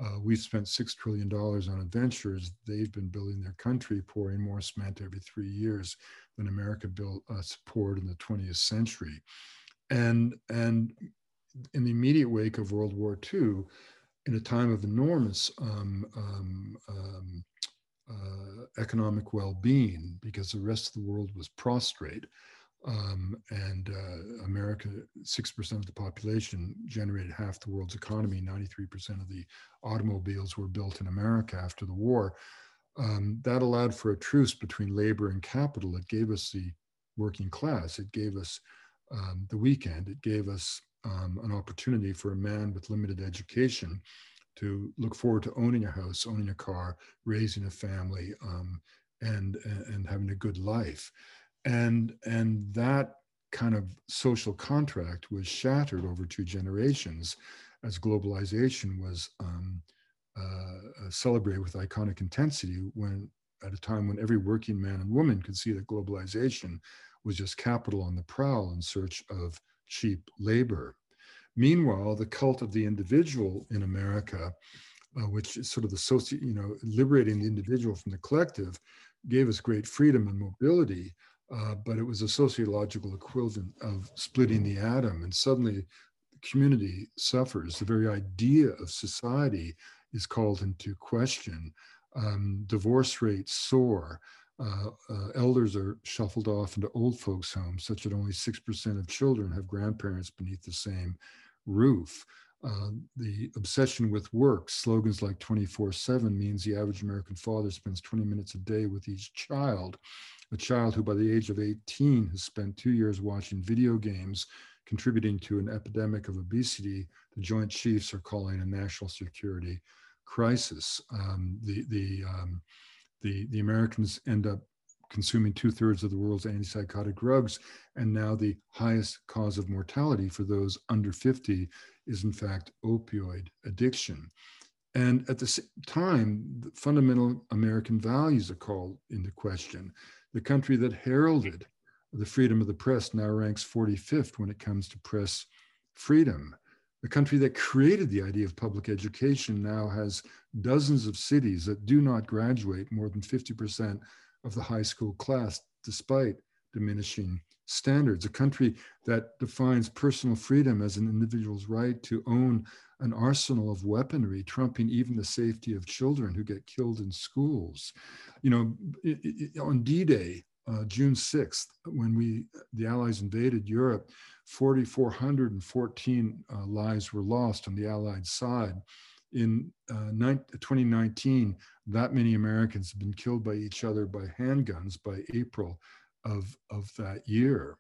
Uh, we've spent $6 trillion on adventures. They've been building their country, pouring more cement every three years than America built uh, poured in the 20th century. And, and in the immediate wake of World War II, in a time of enormous um, um, um, uh, economic well-being, because the rest of the world was prostrate, um, and uh, America, 6% of the population generated half the world's economy. 93% of the automobiles were built in America after the war. Um, that allowed for a truce between labor and capital. It gave us the working class. It gave us um, the weekend. It gave us um, an opportunity for a man with limited education to look forward to owning a house, owning a car, raising a family, um, and, and having a good life. And, and that kind of social contract was shattered over two generations as globalization was um, uh, uh, celebrated with iconic intensity when at a time when every working man and woman could see that globalization was just capital on the prowl in search of cheap labor. Meanwhile, the cult of the individual in America, uh, which is sort of the soci, you know, liberating the individual from the collective, gave us great freedom and mobility, uh, but it was a sociological equivalent of splitting the atom. And suddenly, the community suffers. The very idea of society is called into question. Um, divorce rates soar uh, uh, elders are shuffled off into old folks' homes, such that only 6% of children have grandparents beneath the same roof. Uh, the obsession with work, slogans like 24 7 means the average American father spends 20 minutes a day with each child. A child who, by the age of 18, has spent two years watching video games, contributing to an epidemic of obesity, the Joint Chiefs are calling a national security crisis. Um, the the um, the, the Americans end up consuming two thirds of the world's antipsychotic drugs. And now the highest cause of mortality for those under 50 is, in fact, opioid addiction. And at the same time, the fundamental American values are called into question. The country that heralded the freedom of the press now ranks 45th when it comes to press freedom. The country that created the idea of public education now has dozens of cities that do not graduate more than 50% of the high school class, despite diminishing standards. A country that defines personal freedom as an individual's right to own an arsenal of weaponry, trumping even the safety of children who get killed in schools. You know, on D Day, uh, June 6th, when we the Allies invaded Europe, 4,414 uh, lives were lost on the Allied side. In uh, 2019, that many Americans have been killed by each other by handguns by April of, of that year.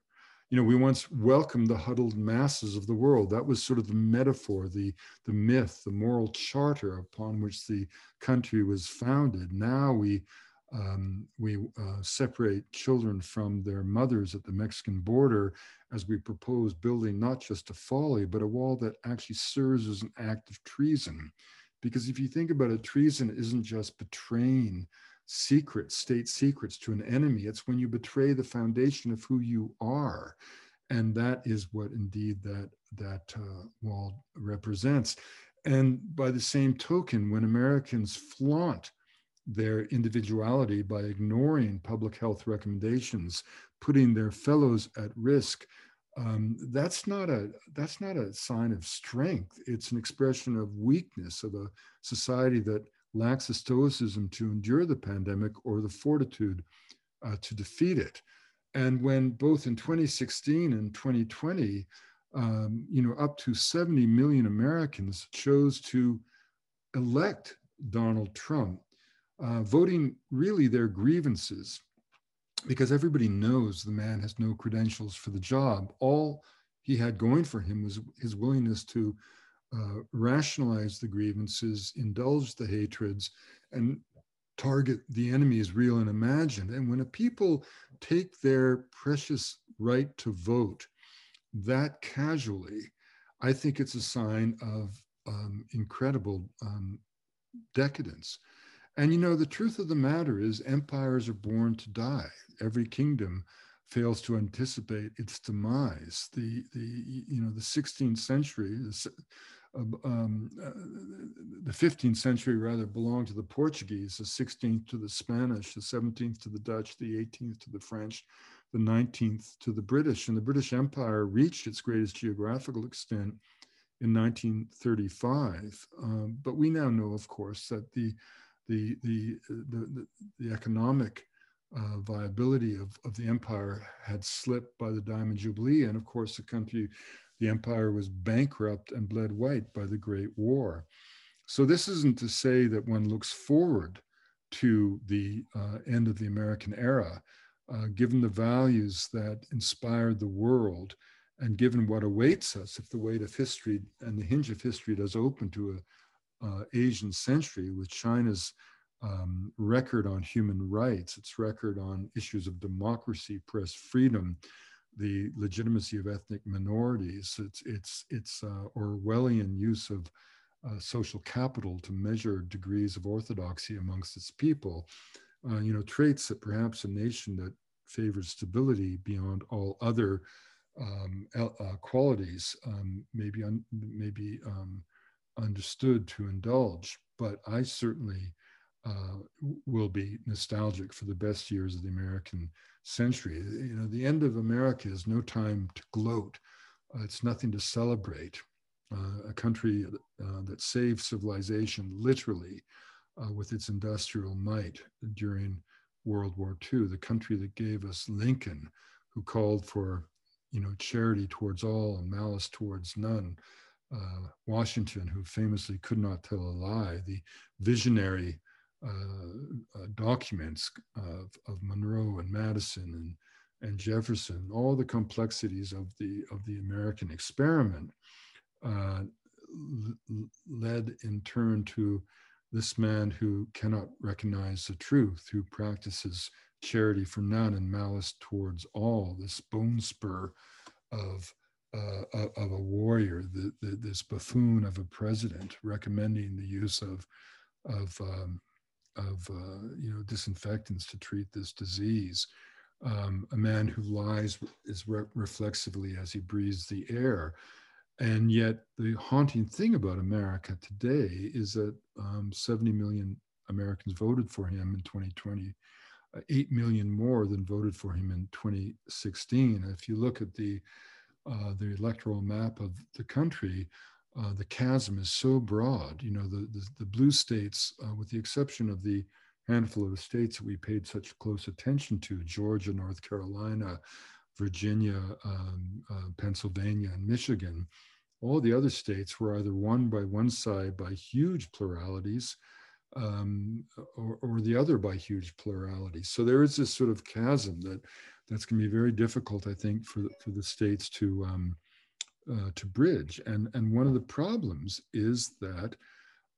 You know, we once welcomed the huddled masses of the world. That was sort of the metaphor, the, the myth, the moral charter upon which the country was founded. Now we um, we uh, separate children from their mothers at the Mexican border as we propose building not just a folly, but a wall that actually serves as an act of treason. Because if you think about it, treason isn't just betraying secrets, state secrets to an enemy, it's when you betray the foundation of who you are. And that is what indeed that, that uh, wall represents. And by the same token, when Americans flaunt their individuality by ignoring public health recommendations, putting their fellows at risk. Um, that's not a that's not a sign of strength. It's an expression of weakness of a society that lacks the stoicism to endure the pandemic or the fortitude uh, to defeat it. And when both in 2016 and 2020, um, you know, up to 70 million Americans chose to elect Donald Trump uh, voting really their grievances because everybody knows the man has no credentials for the job. All he had going for him was his willingness to uh, rationalize the grievances, indulge the hatreds, and target the enemies real and imagined. And when a people take their precious right to vote that casually, I think it's a sign of um, incredible um, decadence. And you know, the truth of the matter is, empires are born to die. Every kingdom fails to anticipate its demise. The, the you know, the 16th century, um, uh, the 15th century rather belonged to the Portuguese, the 16th to the Spanish, the 17th to the Dutch, the 18th to the French, the 19th to the British. And the British Empire reached its greatest geographical extent in 1935. Um, but we now know, of course, that the the the the, the, the economic uh, viability of, of the empire had slipped by the Diamond Jubilee, and of course, the country the empire was bankrupt and bled white by the Great War. So, this isn't to say that one looks forward to the uh, end of the American era, uh, given the values that inspired the world and given what awaits us if the weight of history and the hinge of history does open to a uh, Asian century with China's um, record on human rights, its record on issues of democracy, press freedom, the legitimacy of ethnic minorities, its its its uh, Orwellian use of uh, social capital to measure degrees of orthodoxy amongst its people. Uh, you know, traits that perhaps a nation that favors stability beyond all other um, uh, qualities um, may be, un- may be um, understood to indulge. But I certainly uh, will be nostalgic for the best years of the American century. You know, the end of America is no time to gloat. Uh, it's nothing to celebrate. Uh, a country uh, that saved civilization literally uh, with its industrial might during World War II, the country that gave us Lincoln, who called for, you know, charity towards all and malice towards none. Uh, Washington, who famously could not tell a lie, the visionary documents of, of Monroe and Madison and, and Jefferson, all the complexities of the, of the American experiment uh, led in turn to this man who cannot recognize the truth, who practices charity for none and malice towards all, this bone spur of, uh, of a warrior, the, the, this buffoon of a president recommending the use of, of um, of uh, you know disinfectants to treat this disease. Um, a man who lies is re- reflexively as he breathes the air. And yet, the haunting thing about America today is that um, 70 million Americans voted for him in 2020, uh, 8 million more than voted for him in 2016. If you look at the uh, the electoral map of the country, uh, the chasm is so broad. You know, the, the, the blue states, uh, with the exception of the handful of states that we paid such close attention to Georgia, North Carolina, Virginia, um, uh, Pennsylvania, and Michigan all the other states were either won by one side by huge pluralities um, or, or, the other by huge pluralities. So there is this sort of chasm that that's going to be very difficult, I think, for, for the states to um, uh, to bridge. And, and one of the problems is that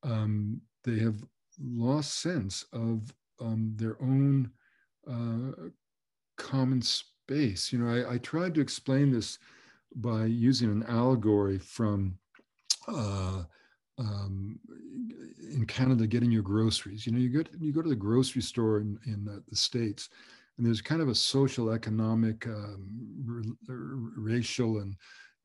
um, they have lost sense of um, their own uh, common space. You know, I, I, tried to explain this by using an allegory from uh, um, in Canada getting your groceries. You know, you go to, you go to the grocery store in, in the States, and there's kind of a social, economic, um, racial, and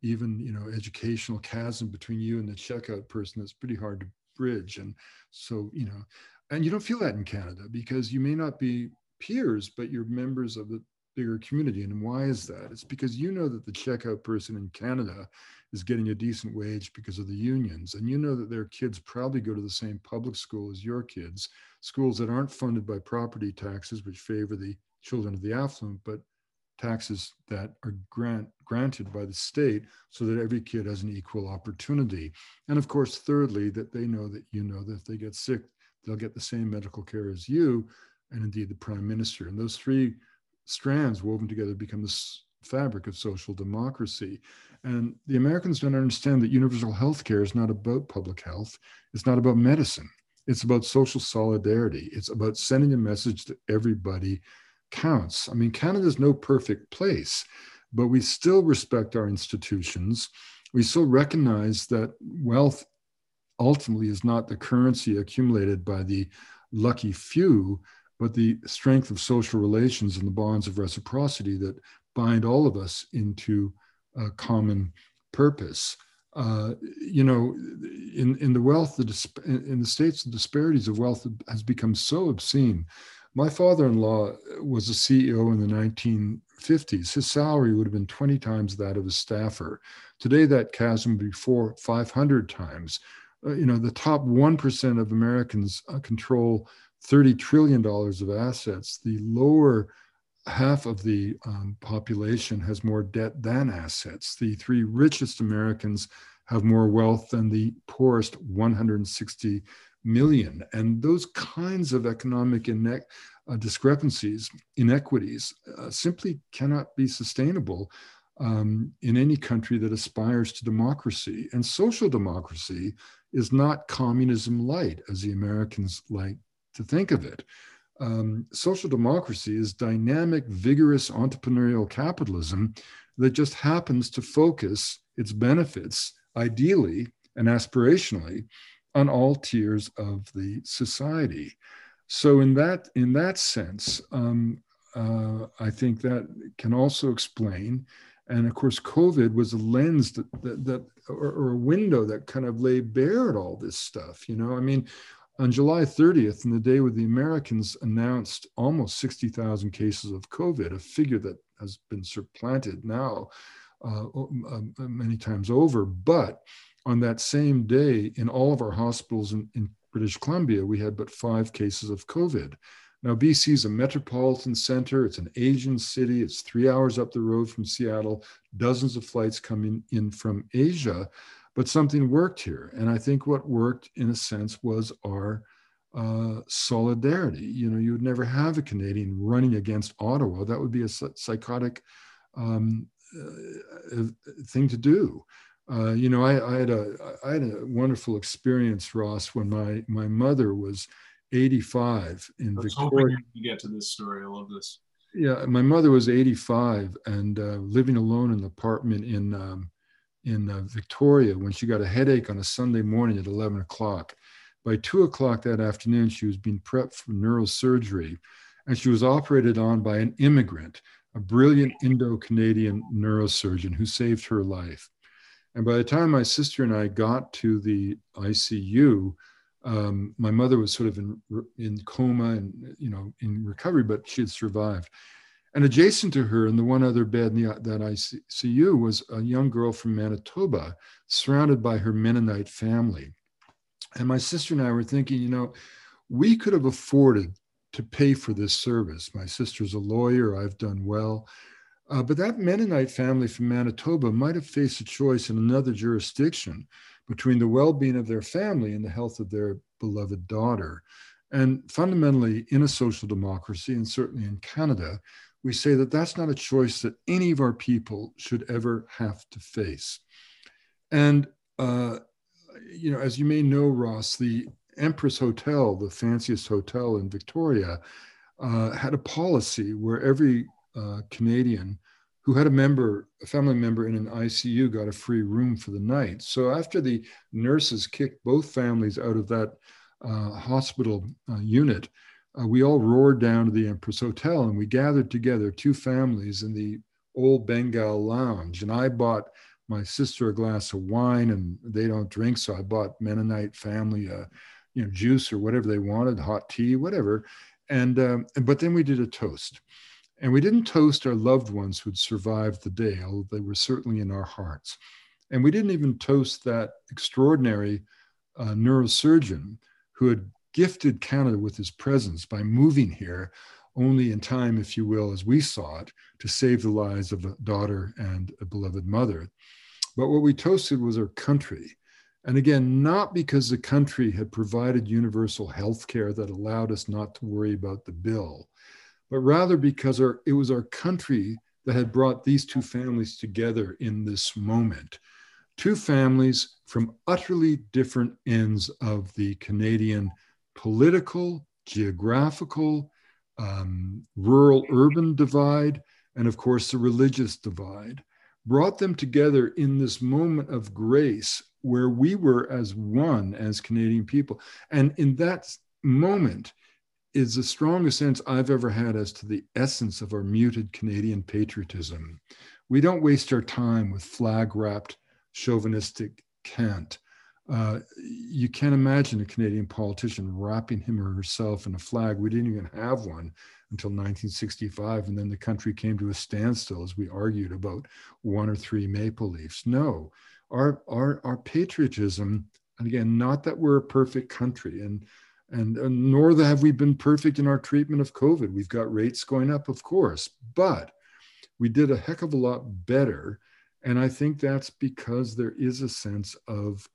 even you know educational chasm between you and the checkout person that's pretty hard to bridge. And so you know and you don't feel that in canada because you may not be peers but you're members of the bigger community. And why is that? It's because you know that the checkout person in canada is getting a decent wage because of the unions. And you know that their kids probably go to the same public school as your kids schools that aren't funded by property taxes which favor the children of the affluent but taxes that are grant, granted by the state so that every kid has an equal opportunity. And of course, thirdly, that they know that you know that if they get sick, they'll get the same medical care as you, and indeed the prime minister. And those three strands woven together become the fabric of social democracy. And the Americans don't understand that universal health care is not about public health, it's not about medicine. It's about social solidarity. It's about sending a message to everybody counts. I mean, Canada is no perfect place, but we still respect our institutions. We still recognize that wealth ultimately is not the currency accumulated by the lucky few, but the strength of social relations and the bonds of reciprocity that bind all of us into a common purpose. Uh, you know, in, in the wealth, the in the states, the disparities of wealth has become so obscene. My father-in-law was a CEO in the 1950s. His salary would have been 20 times that of a staffer. Today, that chasm would be four, 500 times. Uh, you know, the top 1% of Americans uh, control $30 trillion of assets. The lower half of the um, population has more debt than assets. The three richest Americans have more wealth than the poorest 160 million. And those kinds of economic ine- uh, discrepancies, inequities, uh, simply cannot be sustainable um, in any country that aspires to democracy. And social democracy is not communism light, as the Americans like to think of it. Um, social democracy is dynamic, vigorous entrepreneurial capitalism that just happens to focus its benefits, ideally and aspirationally, on all tiers of the society. So, in that in that sense, um, uh, I think that can also explain. And of course, COVID was a lens that, that, that or, or, a window that kind of lay bare at all this stuff. You know, I mean, on July 30th, in the day when the Americans announced almost 60,000 cases of COVID, a figure that has been supplanted now uh, uh, many times over. But on that same day, in all of our hospitals in, in British Columbia, we had but five cases of COVID. Now, BC is a metropolitan center. It's an Asian city. It's three hours up the road from Seattle, dozens of flights coming in from Asia but something worked here. And I think what worked, in a sense, was our uh, solidarity. You know, you would never have a Canadian running against Ottawa. That would be a psychotic um, uh, thing to do. Uh, you know, I, I, had a I had a wonderful experience, Ross, when my my mother was 85 in Victoria. You get to this story. I love this. Yeah, my mother was 85 and uh, living alone in an apartment in um, in uh, Victoria when she got a headache on a Sunday morning at 11 o'clock. By two o'clock that afternoon, she was being prepped for neurosurgery and she was operated on by an immigrant, a brilliant Indo Canadian neurosurgeon who saved her life. And by the time my sister and I got to the ICU, um, my mother was sort of in, in coma and you know in recovery, but she had survived. And adjacent to her in the one other bed in the, that ICU was a young girl from Manitoba, surrounded by her Mennonite family. And my sister and I were thinking, you know, we could have afforded to pay for this service. My sister's a lawyer, I've done well. Uh, but that Mennonite family from Manitoba might have faced a choice in another jurisdiction between the well being of their family and the health of their beloved daughter. And fundamentally, in a social democracy, and certainly in Canada, we say that that's not a choice that any of our people should ever have to face. And, uh, you know, as you may know, Ross, the Empress Hotel, the fanciest hotel in Victoria, uh, had a policy where every uh, Canadian who had a member, a family member in an ICU, got a free room for the night. So after the nurses kicked both families out of that uh, hospital uh, unit, uh, we all roared down to the Empress Hotel and we gathered together, two families in the old Bengal lounge. And I bought my sister a glass of wine and they don't drink. So I bought Mennonite family, uh, you know, juice or whatever they wanted, hot tea, whatever. And, um, but then we did a toast. And we didn't toast our loved ones who'd survived the day, although they were certainly in our hearts. And we didn't even toast that extraordinary uh, neurosurgeon who had gifted Canada with his presence by moving here only in time, if you will, as we saw it, to save the lives of a daughter and a beloved mother. But what we toasted was our country. And again, not because the country had provided universal health care that allowed us not to worry about the bill, but rather because our, it was our country that had brought these two families together in this moment. Two families from utterly different ends of the Canadian political, geographical, um, rural urban divide, and of course the religious divide, brought them together in this moment of grace where we were as one as Canadian people. And in that moment, is the strongest sense I've ever had as to the essence of our muted Canadian patriotism. We don't waste our time with flag wrapped chauvinistic cant. Uh, you can't imagine a Canadian politician wrapping him or herself in a flag. We didn't even have one until 1965, and then the country came to a standstill as we argued about one or three maple leaves. No, our our our patriotism, and again, not that we're a perfect country, and and, and nor have we been perfect in our treatment of COVID. We've got rates going up, of course, but we did a heck of a lot better. And I think that's because there is a sense of,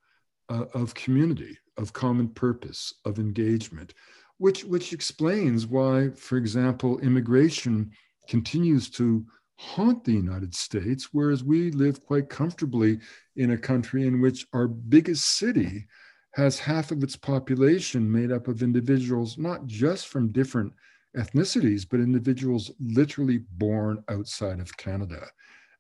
uh, of community, of common purpose, of engagement, which, which explains why, for example, immigration continues to haunt the United States, whereas we live quite comfortably in a country in which our biggest city has half of its population made up of individuals not just from different ethnicities, but individuals literally born outside of Canada.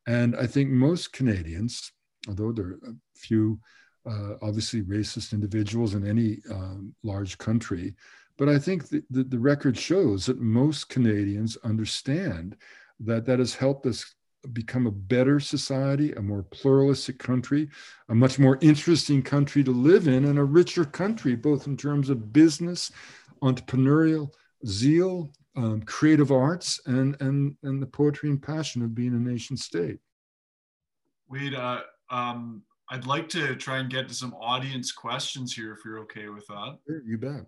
And I think most Canadians, although there are a few uh, obviously racist individuals in any um, large country, but I think the, the, the record shows that most Canadians understand that that has helped us become a better society, a more pluralistic country, a much more interesting country to live in, and a richer country, both in terms of business, entrepreneurial zeal, um, creative arts, and, and, and the poetry and passion of being a nation state. Wade, uh, um, I'd like to try and get to some audience questions here if you're okay with that. Sure, you bet.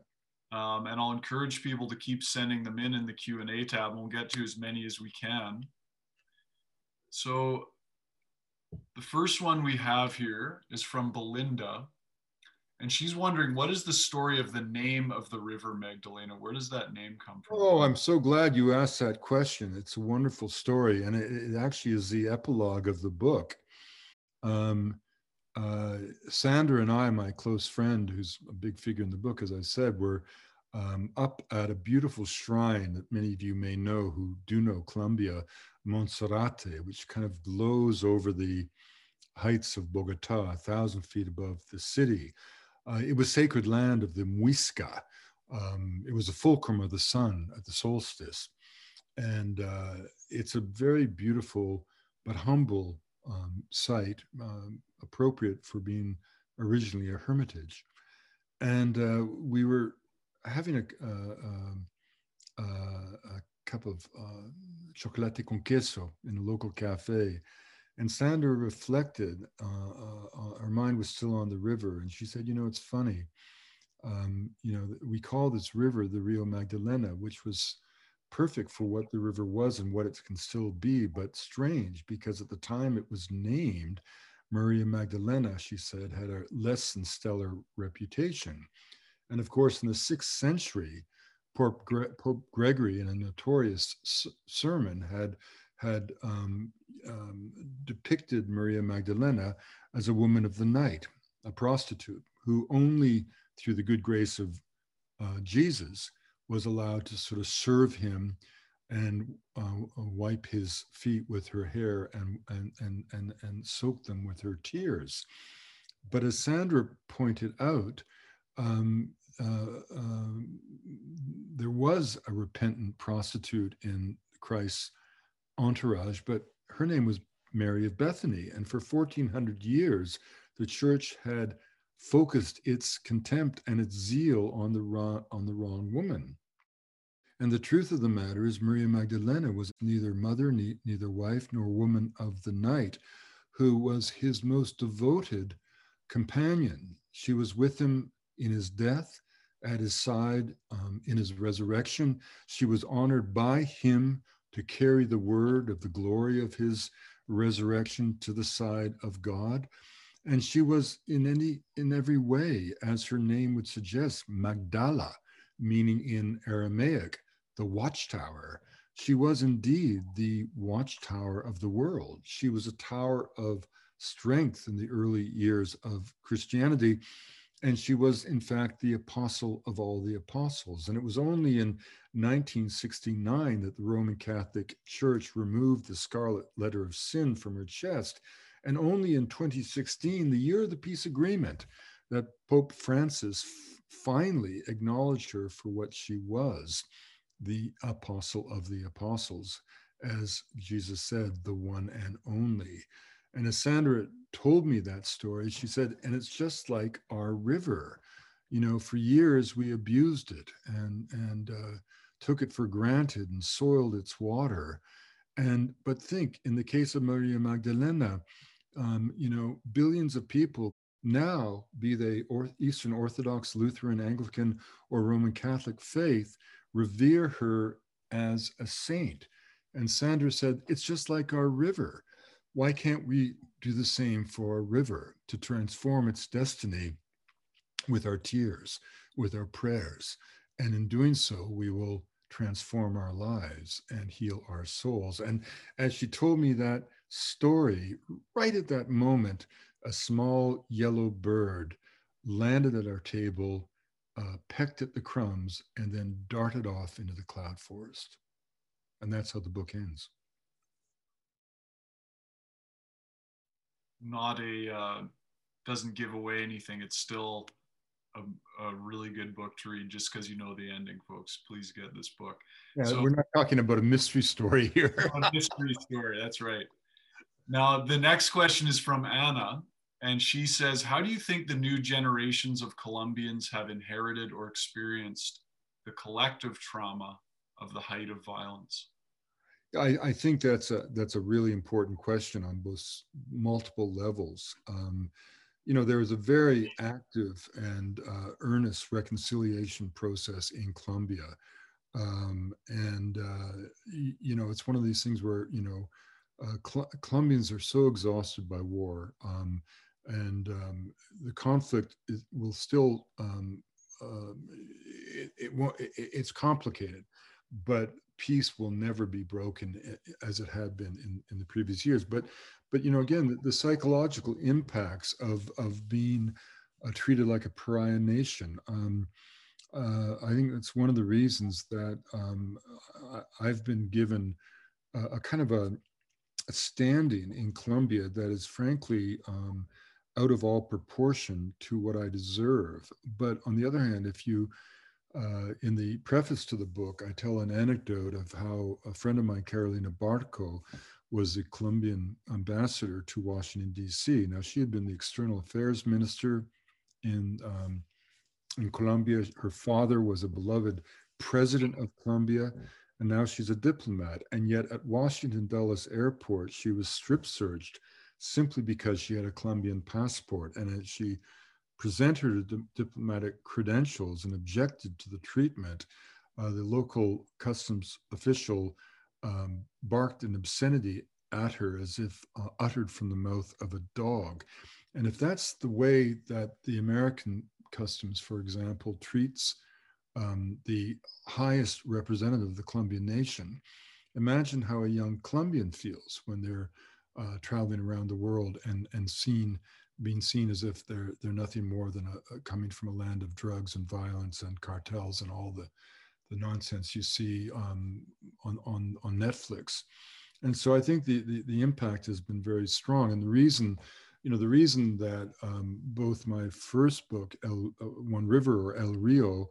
Um, and I'll encourage people to keep sending them in in the Q&A tab and we'll get to as many as we can. So the first one we have here is from Belinda. And she's wondering, what is the story of the name of the River Magdalena? Where does that name come from? Oh, I'm so glad you asked that question. It's a wonderful story. And it, it actually is the epilogue of the book. Um, uh, Sandra and I, my close friend, who's a big figure in the book, as I said, were um, up at a beautiful shrine that many of you may know who do know Colombia Monserrate, which kind of glows over the heights of Bogota, a thousand feet above the city. Uh, it was sacred land of the Muisca. Um, it was a fulcrum of the sun at the solstice. And uh, it's a very beautiful but humble um, site, um, appropriate for being originally a hermitage. And uh, we were having a, uh, um, uh, a cup of uh, chocolate con queso in a local cafe. And Sandra reflected, uh, uh, her mind was still on the river. And she said, you know, it's funny. Um, you know, we call this river the Rio Magdalena, which was perfect for what the river was and what it can still be, but strange because at the time it was named, Maria Magdalena, she said, had a less than stellar reputation. And of course, in the sixth century, Pope, Gre- Pope Gregory, in a notorious s- sermon, had had um, um, depicted Maria Magdalena as a woman of the night, a prostitute who only through the good grace of uh, Jesus was allowed to sort of serve him and uh, wipe his feet with her hair and, and, and, and, and soak them with her tears. But as Sandra pointed out, um, Uh, um, there was a repentant prostitute in Christ's entourage, but her name was Mary of Bethany. And for 1400 years, the church had focused its contempt and its zeal on the wrong, on the wrong woman. And the truth of the matter is, Maria Magdalena was neither mother, ne- neither wife, nor woman of the night, who was his most devoted companion. She was with him in his death, at his side um, in his resurrection. She was honored by him to carry the word of the glory of his resurrection to the side of God. And she was in any in every way, as her name would suggest, Magdala, meaning in Aramaic, the watchtower. She was indeed the watchtower of the world. She was a tower of strength in the early years of Christianity. And she was, in fact, the apostle of all the apostles. And it was only in 1969 that the Roman Catholic Church removed the scarlet letter of sin from her chest. And only in 2016, the year of the peace agreement, that Pope Francis finally acknowledged her for what she was the apostle of the apostles, as Jesus said, the one and only. And as Sandra told me that story, she said, and it's just like our river. You know, for years we abused it and and uh, took it for granted and soiled its water. And but think, in the case of Maria Magdalena, um, you know, billions of people now, be they or Eastern Orthodox, Lutheran, Anglican, or Roman Catholic faith, revere her as a saint. And Sandra said, it's just like our river. Why can't we do the same for a river to transform its destiny with our tears, with our prayers? And in doing so, we will transform our lives and heal our souls. And as she told me that story, right at that moment, a small yellow bird landed at our table, uh, pecked at the crumbs, and then darted off into the cloud forest. And that's how the book ends. Not a, uh, doesn't give away anything. It's still a, a really good book to read just because you know the ending, folks. Please get this book. Yeah, so, we're not talking about a mystery story here. a mystery story, that's right. Now, the next question is from Anna and she says, How do you think the new generations of Colombians have inherited or experienced the collective trauma of the height of violence? I, I think that's a that's a really important question on both multiple levels. Um, you know, there is a very active and uh, earnest reconciliation process in Colombia, um, and uh, you know, it's one of these things where you know, uh, Col- Colombians are so exhausted by war. Um, and um, the conflict is, will still um, uh, it, it won't, it, it's complicated but peace will never be broken as it had been in, in the previous years but but you know again the, the psychological impacts of of being uh, treated like a pariah nation um, uh, I think that's one of the reasons that um, I, have been given a, a kind of a, a, standing in Colombia that is frankly um, out of all proportion to what I deserve. But on the other hand, if you, uh, in the preface to the book, I tell an anecdote of how a friend of mine, Carolina Barco, was the Colombian ambassador to Washington, D.C. Now, she had been the external affairs minister in, um, in Colombia. Her father was a beloved president of Colombia, and now she's a diplomat. And yet, at Washington Dulles Airport, she was strip searched simply because she had a Colombian passport. And she presented her di- diplomatic credentials and objected to the treatment, uh, the local customs official um, barked an obscenity at her as if uh, uttered from the mouth of a dog. And if that's the way that the American customs, for example, treats um, the highest representative of the Colombian nation, imagine how a young Colombian feels when they're uh, traveling around the world and and seen being seen as if they're they're nothing more than a, a coming from a land of drugs and violence and cartels and all the the nonsense you see um, on on on Netflix. And so I think the, the, the impact has been very strong. And the reason, you know, the reason that um, both my first book, El, uh, One River or El Rio,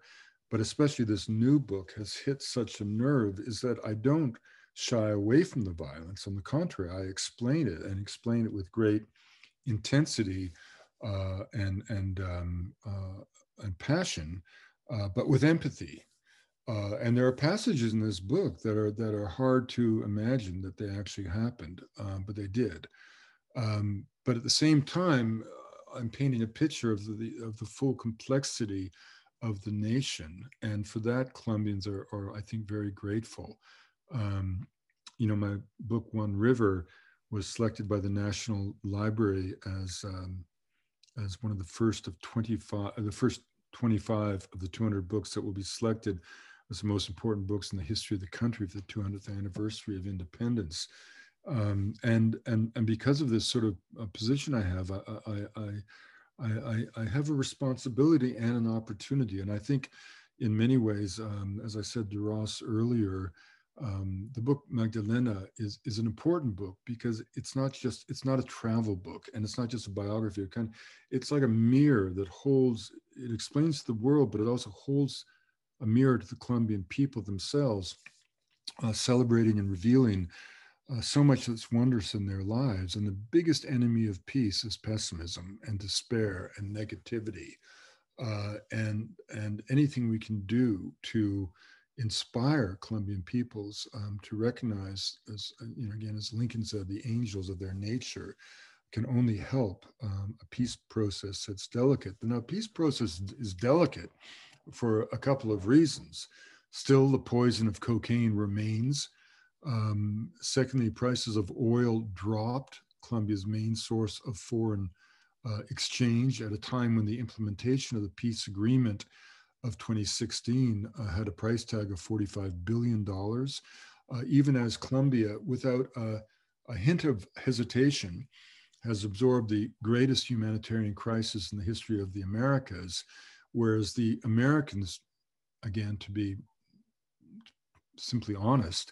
but especially this new book has hit such a nerve is that I don't shy away from the violence. On the contrary, I explain it and explain it with great intensity uh, and and um, uh, and passion, uh, but with empathy. Uh, and there are passages in this book that are that are hard to imagine that they actually happened, uh, but they did. Um, but at the same time, uh, I'm painting a picture of the of the full complexity of the nation, and for that, Colombians are, are I think, very grateful um, you know, my book One River was selected by the National Library as um, as one of the first of 25, the first 25 of the 200 books that will be selected as the most important books in the history of the country for the 200th anniversary of independence. Um, and and and because of this sort of uh, position I have, I, I, I I I have a responsibility and an opportunity, and I think in many ways, um, as I said to Ross earlier, um, the book Magdalena is is an important book because it's not just it's not a travel book and it's not just a biography. It kind of, it's like a mirror that holds it explains the world, but it also holds a mirror to the Colombian people themselves, uh, celebrating and revealing uh, so much that's wondrous in their lives. And the biggest enemy of peace is pessimism and despair and negativity. Uh, and and anything we can do to inspire Colombian peoples um, to recognize, as uh, you know, again, as Lincoln said, the angels of their nature can only help um, a peace process that's delicate. Now, peace process is delicate for a couple of reasons. Still, the poison of cocaine remains. Um, secondly, prices of oil dropped, Colombia's main source of foreign uh, exchange, at a time when the implementation of the peace agreement of 2016 uh, had a price tag of $45 billion. Uh, even as Colombia, without a, a, hint of hesitation, has absorbed the greatest humanitarian crisis in the history of the Americas, whereas the Americans, again, to be simply honest,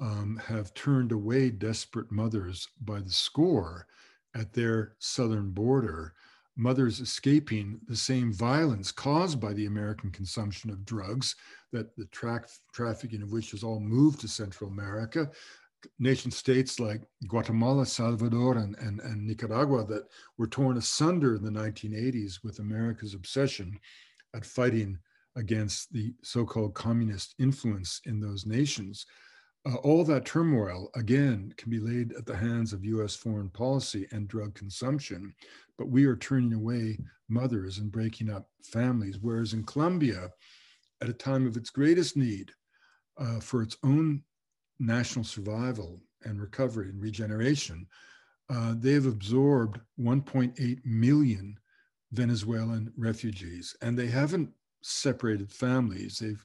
um, have turned away desperate mothers by the score at their southern border mothers escaping the same violence caused by the American consumption of drugs, that the tra- trafficking of which has all moved to Central America. Nation states like Guatemala, Salvador, and, and, and Nicaragua that were torn asunder in the 1980s with America's obsession at fighting against the so called communist influence in those nations. Uh, all that turmoil, again, can be laid at the hands of US foreign policy and drug consumption but we are turning away mothers and breaking up families. Whereas in Colombia, at a time of its greatest need uh, for its own national survival and recovery and regeneration, uh, they have absorbed 1.8 million Venezuelan refugees, and they haven't separated families. They've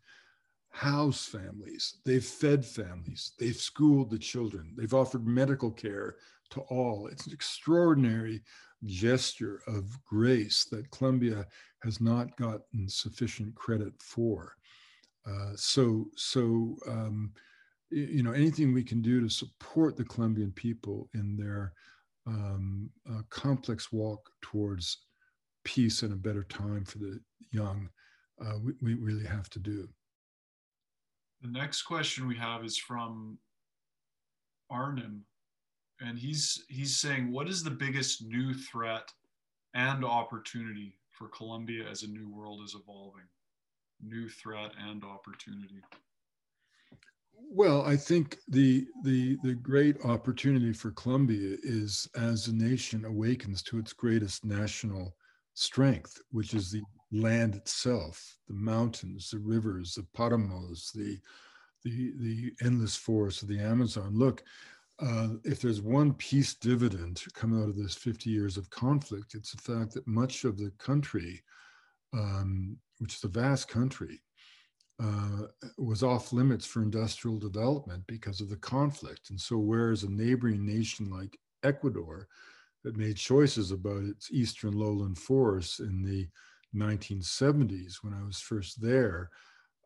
housed families, they've fed families, they've schooled the children, they've offered medical care to all. It's an extraordinary gesture of grace that Colombia has not gotten sufficient credit for. Uh, so, so um, you know, anything we can do to support the Colombian people in their um, uh, complex walk towards peace and a better time for the young, uh, we, we really have to do. The next question we have is from Arnim and he's he's saying what is the biggest new threat and opportunity for Colombia as a new world is evolving? New threat and opportunity. Well, I think the the the great opportunity for Colombia is as a nation awakens to its greatest national strength, which is the land itself, the mountains, the rivers, the paramos, the the the endless forests of the Amazon. Look, uh, if there's one peace dividend coming out of this 50 years of conflict, it's the fact that much of the country, um, which is a vast country, uh, was off limits for industrial development because of the conflict. And so, whereas a neighboring nation like Ecuador that made choices about its eastern lowland forests in the 1970s, when I was first there,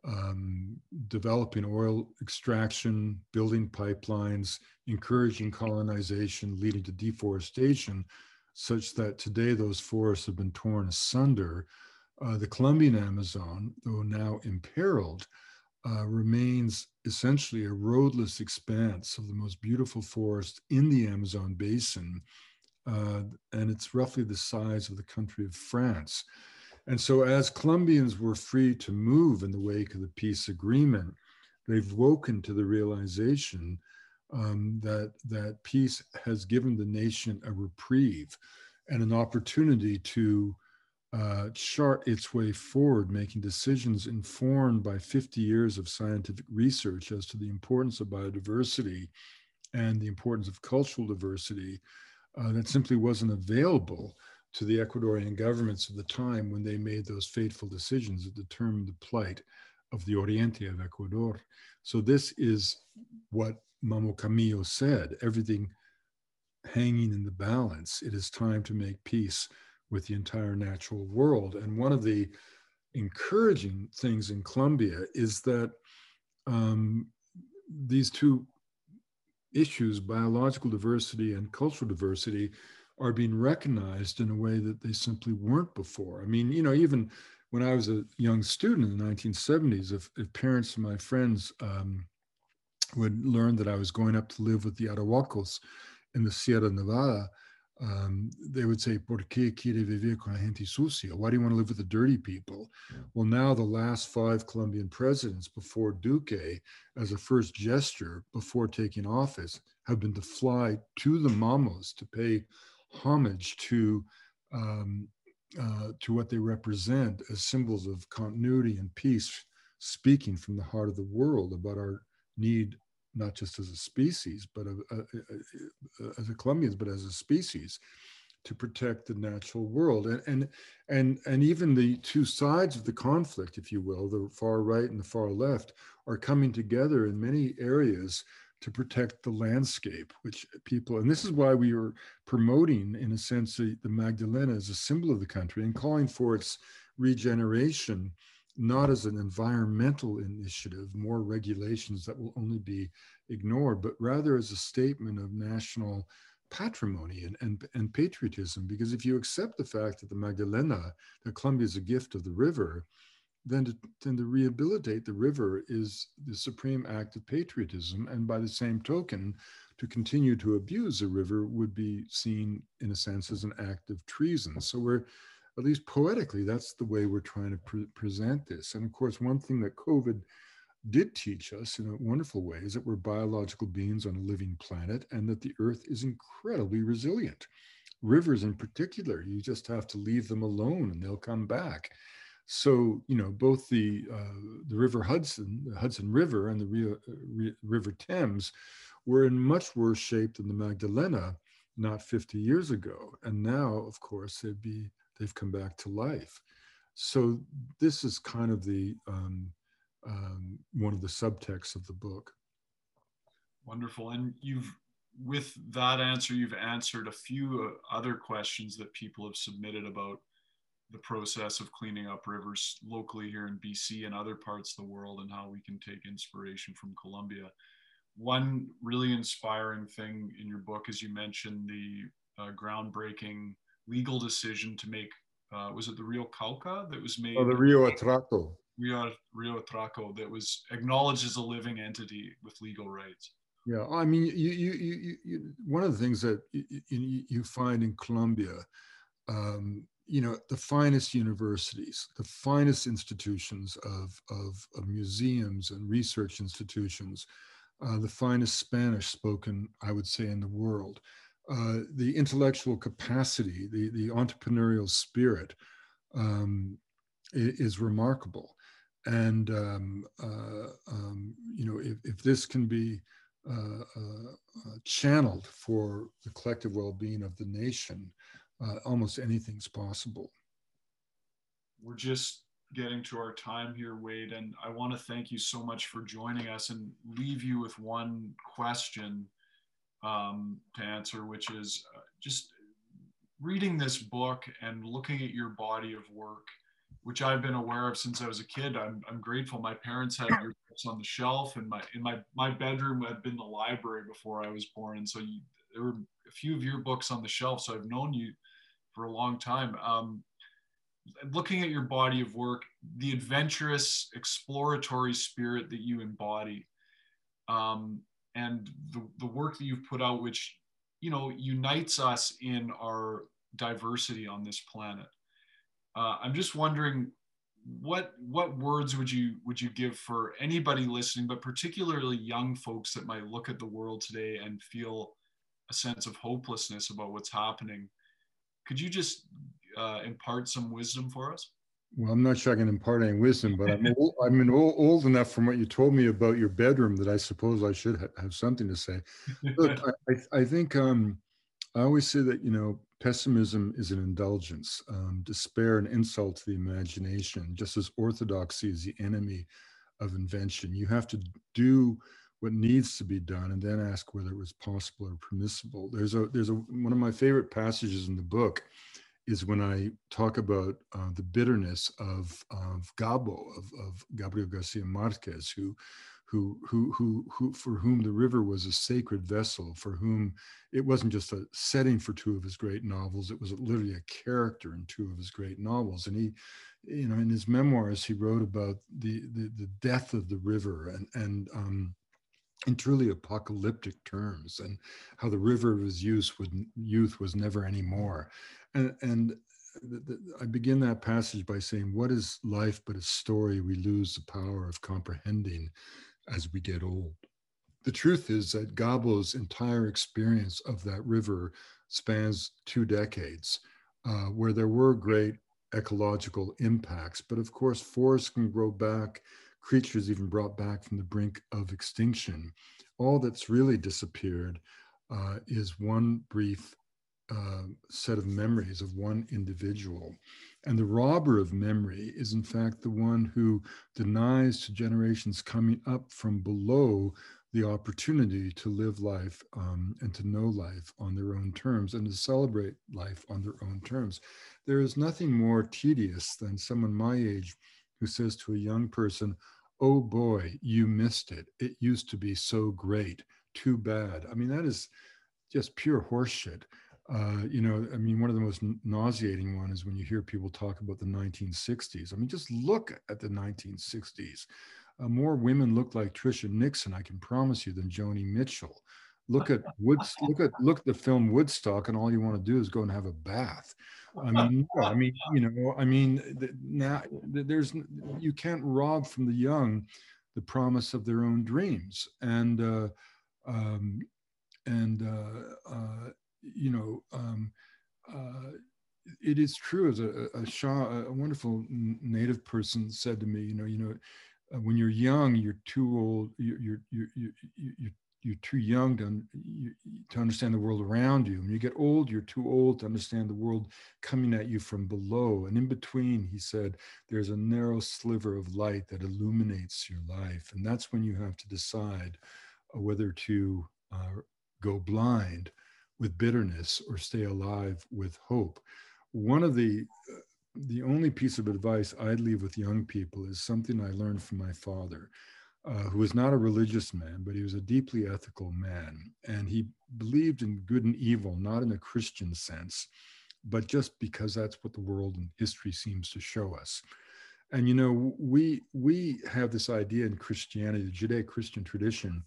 um, developing oil extraction, building pipelines, encouraging colonization, leading to deforestation, such that today those forests have been torn asunder. Uh, the Colombian Amazon, though now imperiled, uh, remains essentially a roadless expanse of the most beautiful forest in the Amazon basin. Uh, and it's roughly the size of the country of France. And so, as Colombians were free to move in the wake of the peace agreement, they've woken to the realization um, that that peace has given the nation a reprieve and an opportunity to uh, chart its way forward, making decisions informed by 50 years of scientific research as to the importance of biodiversity and the importance of cultural diversity uh, that simply wasn't available to the Ecuadorian governments of the time when they made those fateful decisions that determined the plight of the Oriente of Ecuador. So this is what Mamo Camilo said, everything hanging in the balance. It is time to make peace with the entire natural world. And one of the encouraging things in Colombia is that um, these two issues, biological diversity and cultural diversity, are being recognized in a way that they simply weren't before. I mean, you know, even when I was a young student in the 1970s, if, if parents and my friends um, would learn that I was going up to live with the Arhuacos in the Sierra Nevada, um, they would say, ¿Por qué quiere vivir con la gente sucia? Why do you want to live with the dirty people? Yeah. Well, now the last five Colombian presidents before Duque, as a first gesture before taking office, have been to fly to the Mamos to pay homage to um, uh, to what they represent as symbols of continuity and peace, speaking from the heart of the world about our need not just as a species, but a, a, a, as a Colombians, but as a species, to protect the natural world. And, and and and even the two sides of the conflict, if you will, the far right and the far left, are coming together in many areas to protect the landscape, which people, and this is why we are promoting, in a sense, the, the Magdalena as a symbol of the country and calling for its regeneration not as an environmental initiative, more regulations that will only be ignored, but rather as a statement of national patrimony and, and, and patriotism. Because if you accept the fact that the Magdalena, that Colombia is a gift of the river, then to, then to rehabilitate the river is the supreme act of patriotism. And by the same token, to continue to abuse a river would be seen, in a sense, as an act of treason. So we're at least poetically, that's the way we're trying to pre- present this. And of course, one thing that COVID did teach us in a wonderful way is that we're biological beings on a living planet and that the earth is incredibly resilient. Rivers, in particular, you just have to leave them alone and they'll come back. So, you know, both the uh, the River Hudson, the Hudson River, and the Rio, uh, River Thames were in much worse shape than the Magdalena not 50 years ago. And now, of course, they'd be they've come back to life. So this is kind of the um, um, one of the subtexts of the book. Wonderful, and you've with that answer, you've answered a few uh, other questions that people have submitted about the process of cleaning up rivers locally here in BC and other parts of the world, and how we can take inspiration from Colombia. One really inspiring thing in your book, as you mentioned, the uh, groundbreaking legal decision to make uh, was it the Rio Cauca that was made? Oh, the Rio Atrato. Rio Rio Atrato that was acknowledged as a living entity with legal rights. Yeah, I mean, you, you, you, you one of the things that you, you find in Colombia, um, you know, the finest universities, the finest institutions of, of, of museums and research institutions, uh, the finest Spanish spoken, I would say, in the world uh, the intellectual capacity, the, the entrepreneurial spirit um, is, remarkable. And, um, uh, um, you know, if, if, this can be uh, uh, uh channeled for the collective well-being of the nation, uh, almost anything's possible. We're just getting to our time here, Wade, and I want to thank you so much for joining us and leave you with one question um, to answer, which is uh, just reading this book and looking at your body of work, which I've been aware of since I was a kid. I'm, I'm grateful. My parents had your books on the shelf, and my in my my bedroom had been the library before I was born, and so you, there were a few of your books on the shelf. So I've known you for a long time. Um, looking at your body of work, the adventurous, exploratory spirit that you embody. Um, and the, the work that you've put out, which, you know, unites us in our diversity on this planet. Uh, I'm just wondering what what words would you would you give for anybody listening, but particularly young folks that might look at the world today and feel a sense of hopelessness about what's happening? Could you just uh, impart some wisdom for us? well, I'm not sure I can impart any wisdom, but I'm old, I'm old, old, enough from what you told me about your bedroom that I suppose I should ha- have something to say. Look, I, I, think um, I always say that, you know, pessimism is an indulgence, um, despair an insult to the imagination, just as orthodoxy is the enemy of invention. You have to do what needs to be done and then ask whether it was possible or permissible. There's a there's a one of my favorite passages in the book is when I talk about uh, the bitterness of, of Gabo, of, of Gabriel Garcia Marquez, who who, who, who, who, for whom the river was a sacred vessel, for whom it wasn't just a setting for two of his great novels, it was literally a character in two of his great novels. And he, you know, in his memoirs, he wrote about the, the, the death of the river and, and, um, in truly apocalyptic terms and how the river of his youth, would, youth was never anymore. And, and I begin that passage by saying, What is life but a story we lose the power of comprehending? as we get old. The truth is that Gabo's entire experience of that river spans two decades, uh, where there were great ecological impacts. But of course, forests can grow back, creatures even brought back from the brink of extinction. All that's really disappeared uh, is one brief uh, set of memories of one individual. And the robber of memory is, in fact, the one who denies to generations coming up from below the opportunity to live life um, and to know life on their own terms and to celebrate life on their own terms. There is nothing more tedious than someone my age who says to a young person, Oh boy, you missed it. It used to be so great. Too bad. I mean, that is just pure horseshit. Uh, you know, I mean, one of the most nauseating one is when you hear people talk about the 1960s. I mean, just look at the 1960s. Uh, more women look like Tricia Nixon, I can promise you, than Joni Mitchell. Look at Woods, look at look at the film Woodstock, and all you want to do is go and have a bath. I mean, I mean, you know, I mean, now there's you can't rob from the young the promise of their own dreams, and uh, um, and uh, uh, you know, um, uh, it is true as a, a Shah, a wonderful native person said to me, you know, you know, when you're young, you're too old, you're, you're, you're, you're, you're too young to, to understand the world around you. When you get old, you're too old to understand the world coming at you from below. And in between, he said, there's a narrow sliver of light that illuminates your life. And that's when you have to decide uh, whether to uh, go blind with bitterness or stay alive with hope. One of the uh, the only piece of advice I'd leave with young people is something I learned from my father, uh, who was not a religious man, but he was a deeply ethical man. And he believed in good and evil, not in a Christian sense, but just because that's what the world and history seems to show us. And you know, we we have this idea in Christianity, the Judeo-Christian tradition,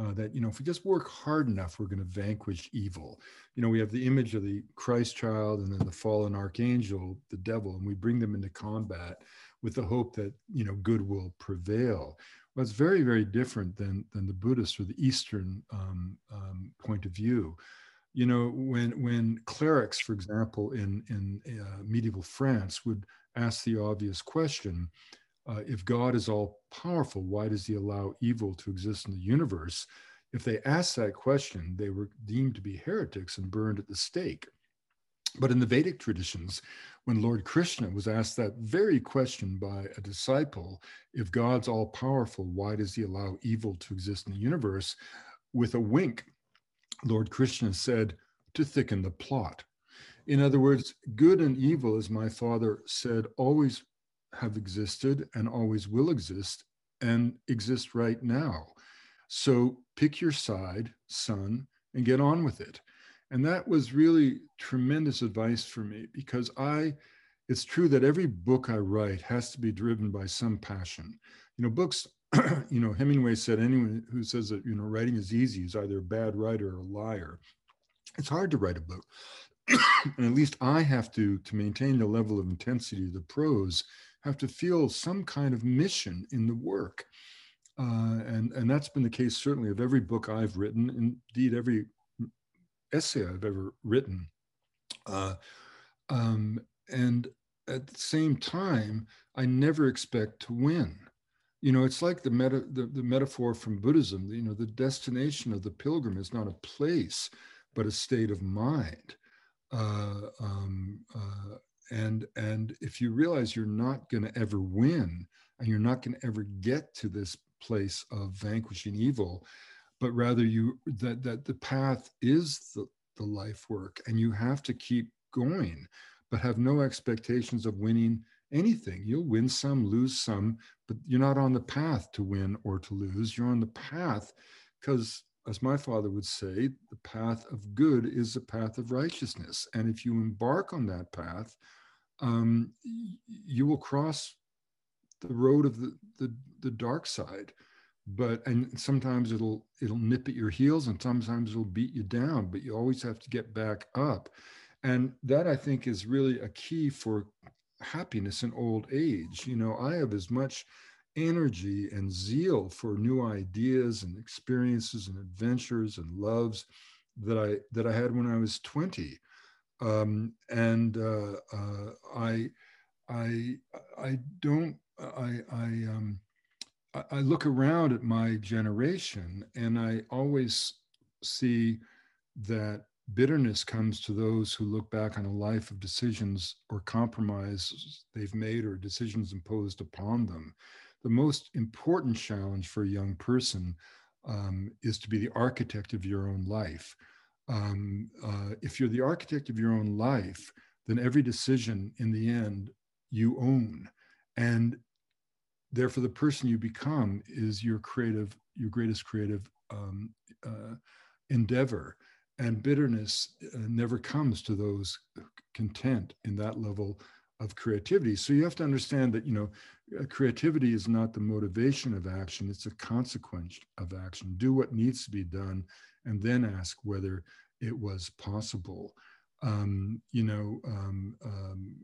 uh, that you know if we just work hard enough we're going to vanquish evil you know we have the image of the christ child and then the fallen archangel the devil and we bring them into combat with the hope that you know good will prevail well it's very very different than than the buddhist or the eastern um, um, point of view you know when when clerics for example in in uh, medieval france would ask the obvious question uh, if God is all powerful, why does he allow evil to exist in the universe? If they asked that question, they were deemed to be heretics and burned at the stake. But in the Vedic traditions, when Lord Krishna was asked that very question by a disciple, if God's all powerful, why does he allow evil to exist in the universe? With a wink, Lord Krishna said, to thicken the plot. In other words, good and evil, as my father said, always have existed and always will exist and exist right now. So pick your side, son, and get on with it. And that was really tremendous advice for me because I, it's true that every book I write has to be driven by some passion. You know, books, you know, Hemingway said anyone who says that, you know, writing is easy is either a bad writer or a liar. It's hard to write a book. and at least I have to, to maintain the level of intensity of the prose, have to feel some kind of mission in the work. Uh, and, and that's been the case certainly of every book I've written, indeed every essay I've ever written. Uh, um, and at the same time, I never expect to win. You know, it's like the, meta, the, the metaphor from Buddhism, you know, the destination of the pilgrim is not a place, but a state of mind. Uh, um, uh, and and if you realize you're not going to ever win, and you're not going to ever get to this place of vanquishing evil, but rather you that that the path is the, the life work, and you have to keep going, but have no expectations of winning anything. You'll win some, lose some, but you're not on the path to win or to lose. You're on the path because, as my father would say, the path of good is the path of righteousness. And if you embark on that path, um, you will cross the road of the, the, the dark side but and sometimes it'll it'll nip at your heels and sometimes it'll beat you down but you always have to get back up and that i think is really a key for happiness in old age. You know, I have as much energy and zeal for new ideas and experiences and adventures and loves that I that I had when I was 20. Um, and uh, uh, I I I don't I I um I look around at my generation and I always see that bitterness comes to those who look back on a life of decisions or compromises they've made or decisions imposed upon them. The most important challenge for a young person um, is to be the architect of your own life. Um, uh, if you're the architect of your own life, then every decision in the end you own. And therefore, the person you become is your creative, your greatest creative um, uh, endeavor. And bitterness uh, never comes to those content in that level of creativity. So you have to understand that you know uh, creativity is not the motivation of action it's a consequence of action. Do what needs to be done and then ask whether it was possible um, you know um, um,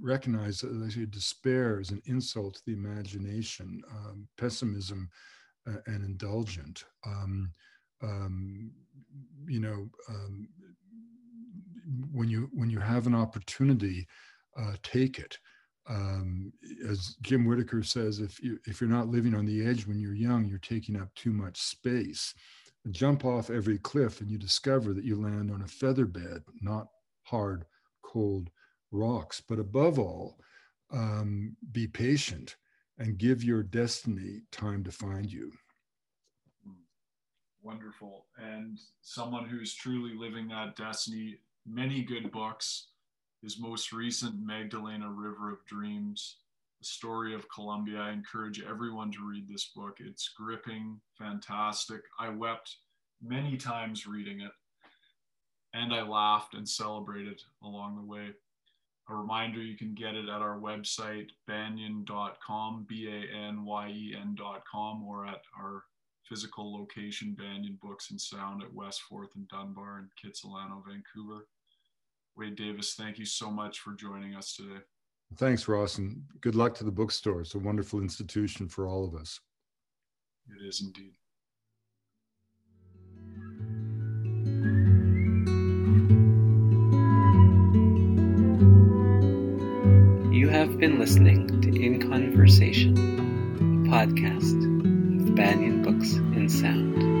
recognize that despair is an insult to the imagination um, pessimism uh, and indulgent um, um, you know, when you when you have an opportunity, uh, take it. As Jim Whittaker says, if you if you're not living on the edge when you're young, you're taking up too much space. Jump off every cliff, and you discover that you land on a feather bed, not hard, cold rocks. But above all, um, be patient and give your destiny time to find you wonderful and someone who's truly living that destiny. Many good books. His most recent, Magdalena River of Dreams, the story of Colombia. I encourage everyone to read this book. It's gripping, fantastic. I wept many times reading it, and I laughed and celebrated along the way. A reminder you can get it at our website, banyen.com, B A N Y E N.com, or at our physical location, Banyen Books and Sound at West Fourth and Dunbar in Kitsilano, Vancouver. Wade Davis, thank you so much for joining us today. Thanks, Ross, and good luck to the bookstore. It's a wonderful institution for all of us. It is indeed. You have been listening to In Conversation, a podcast of Banyen Books in Sound.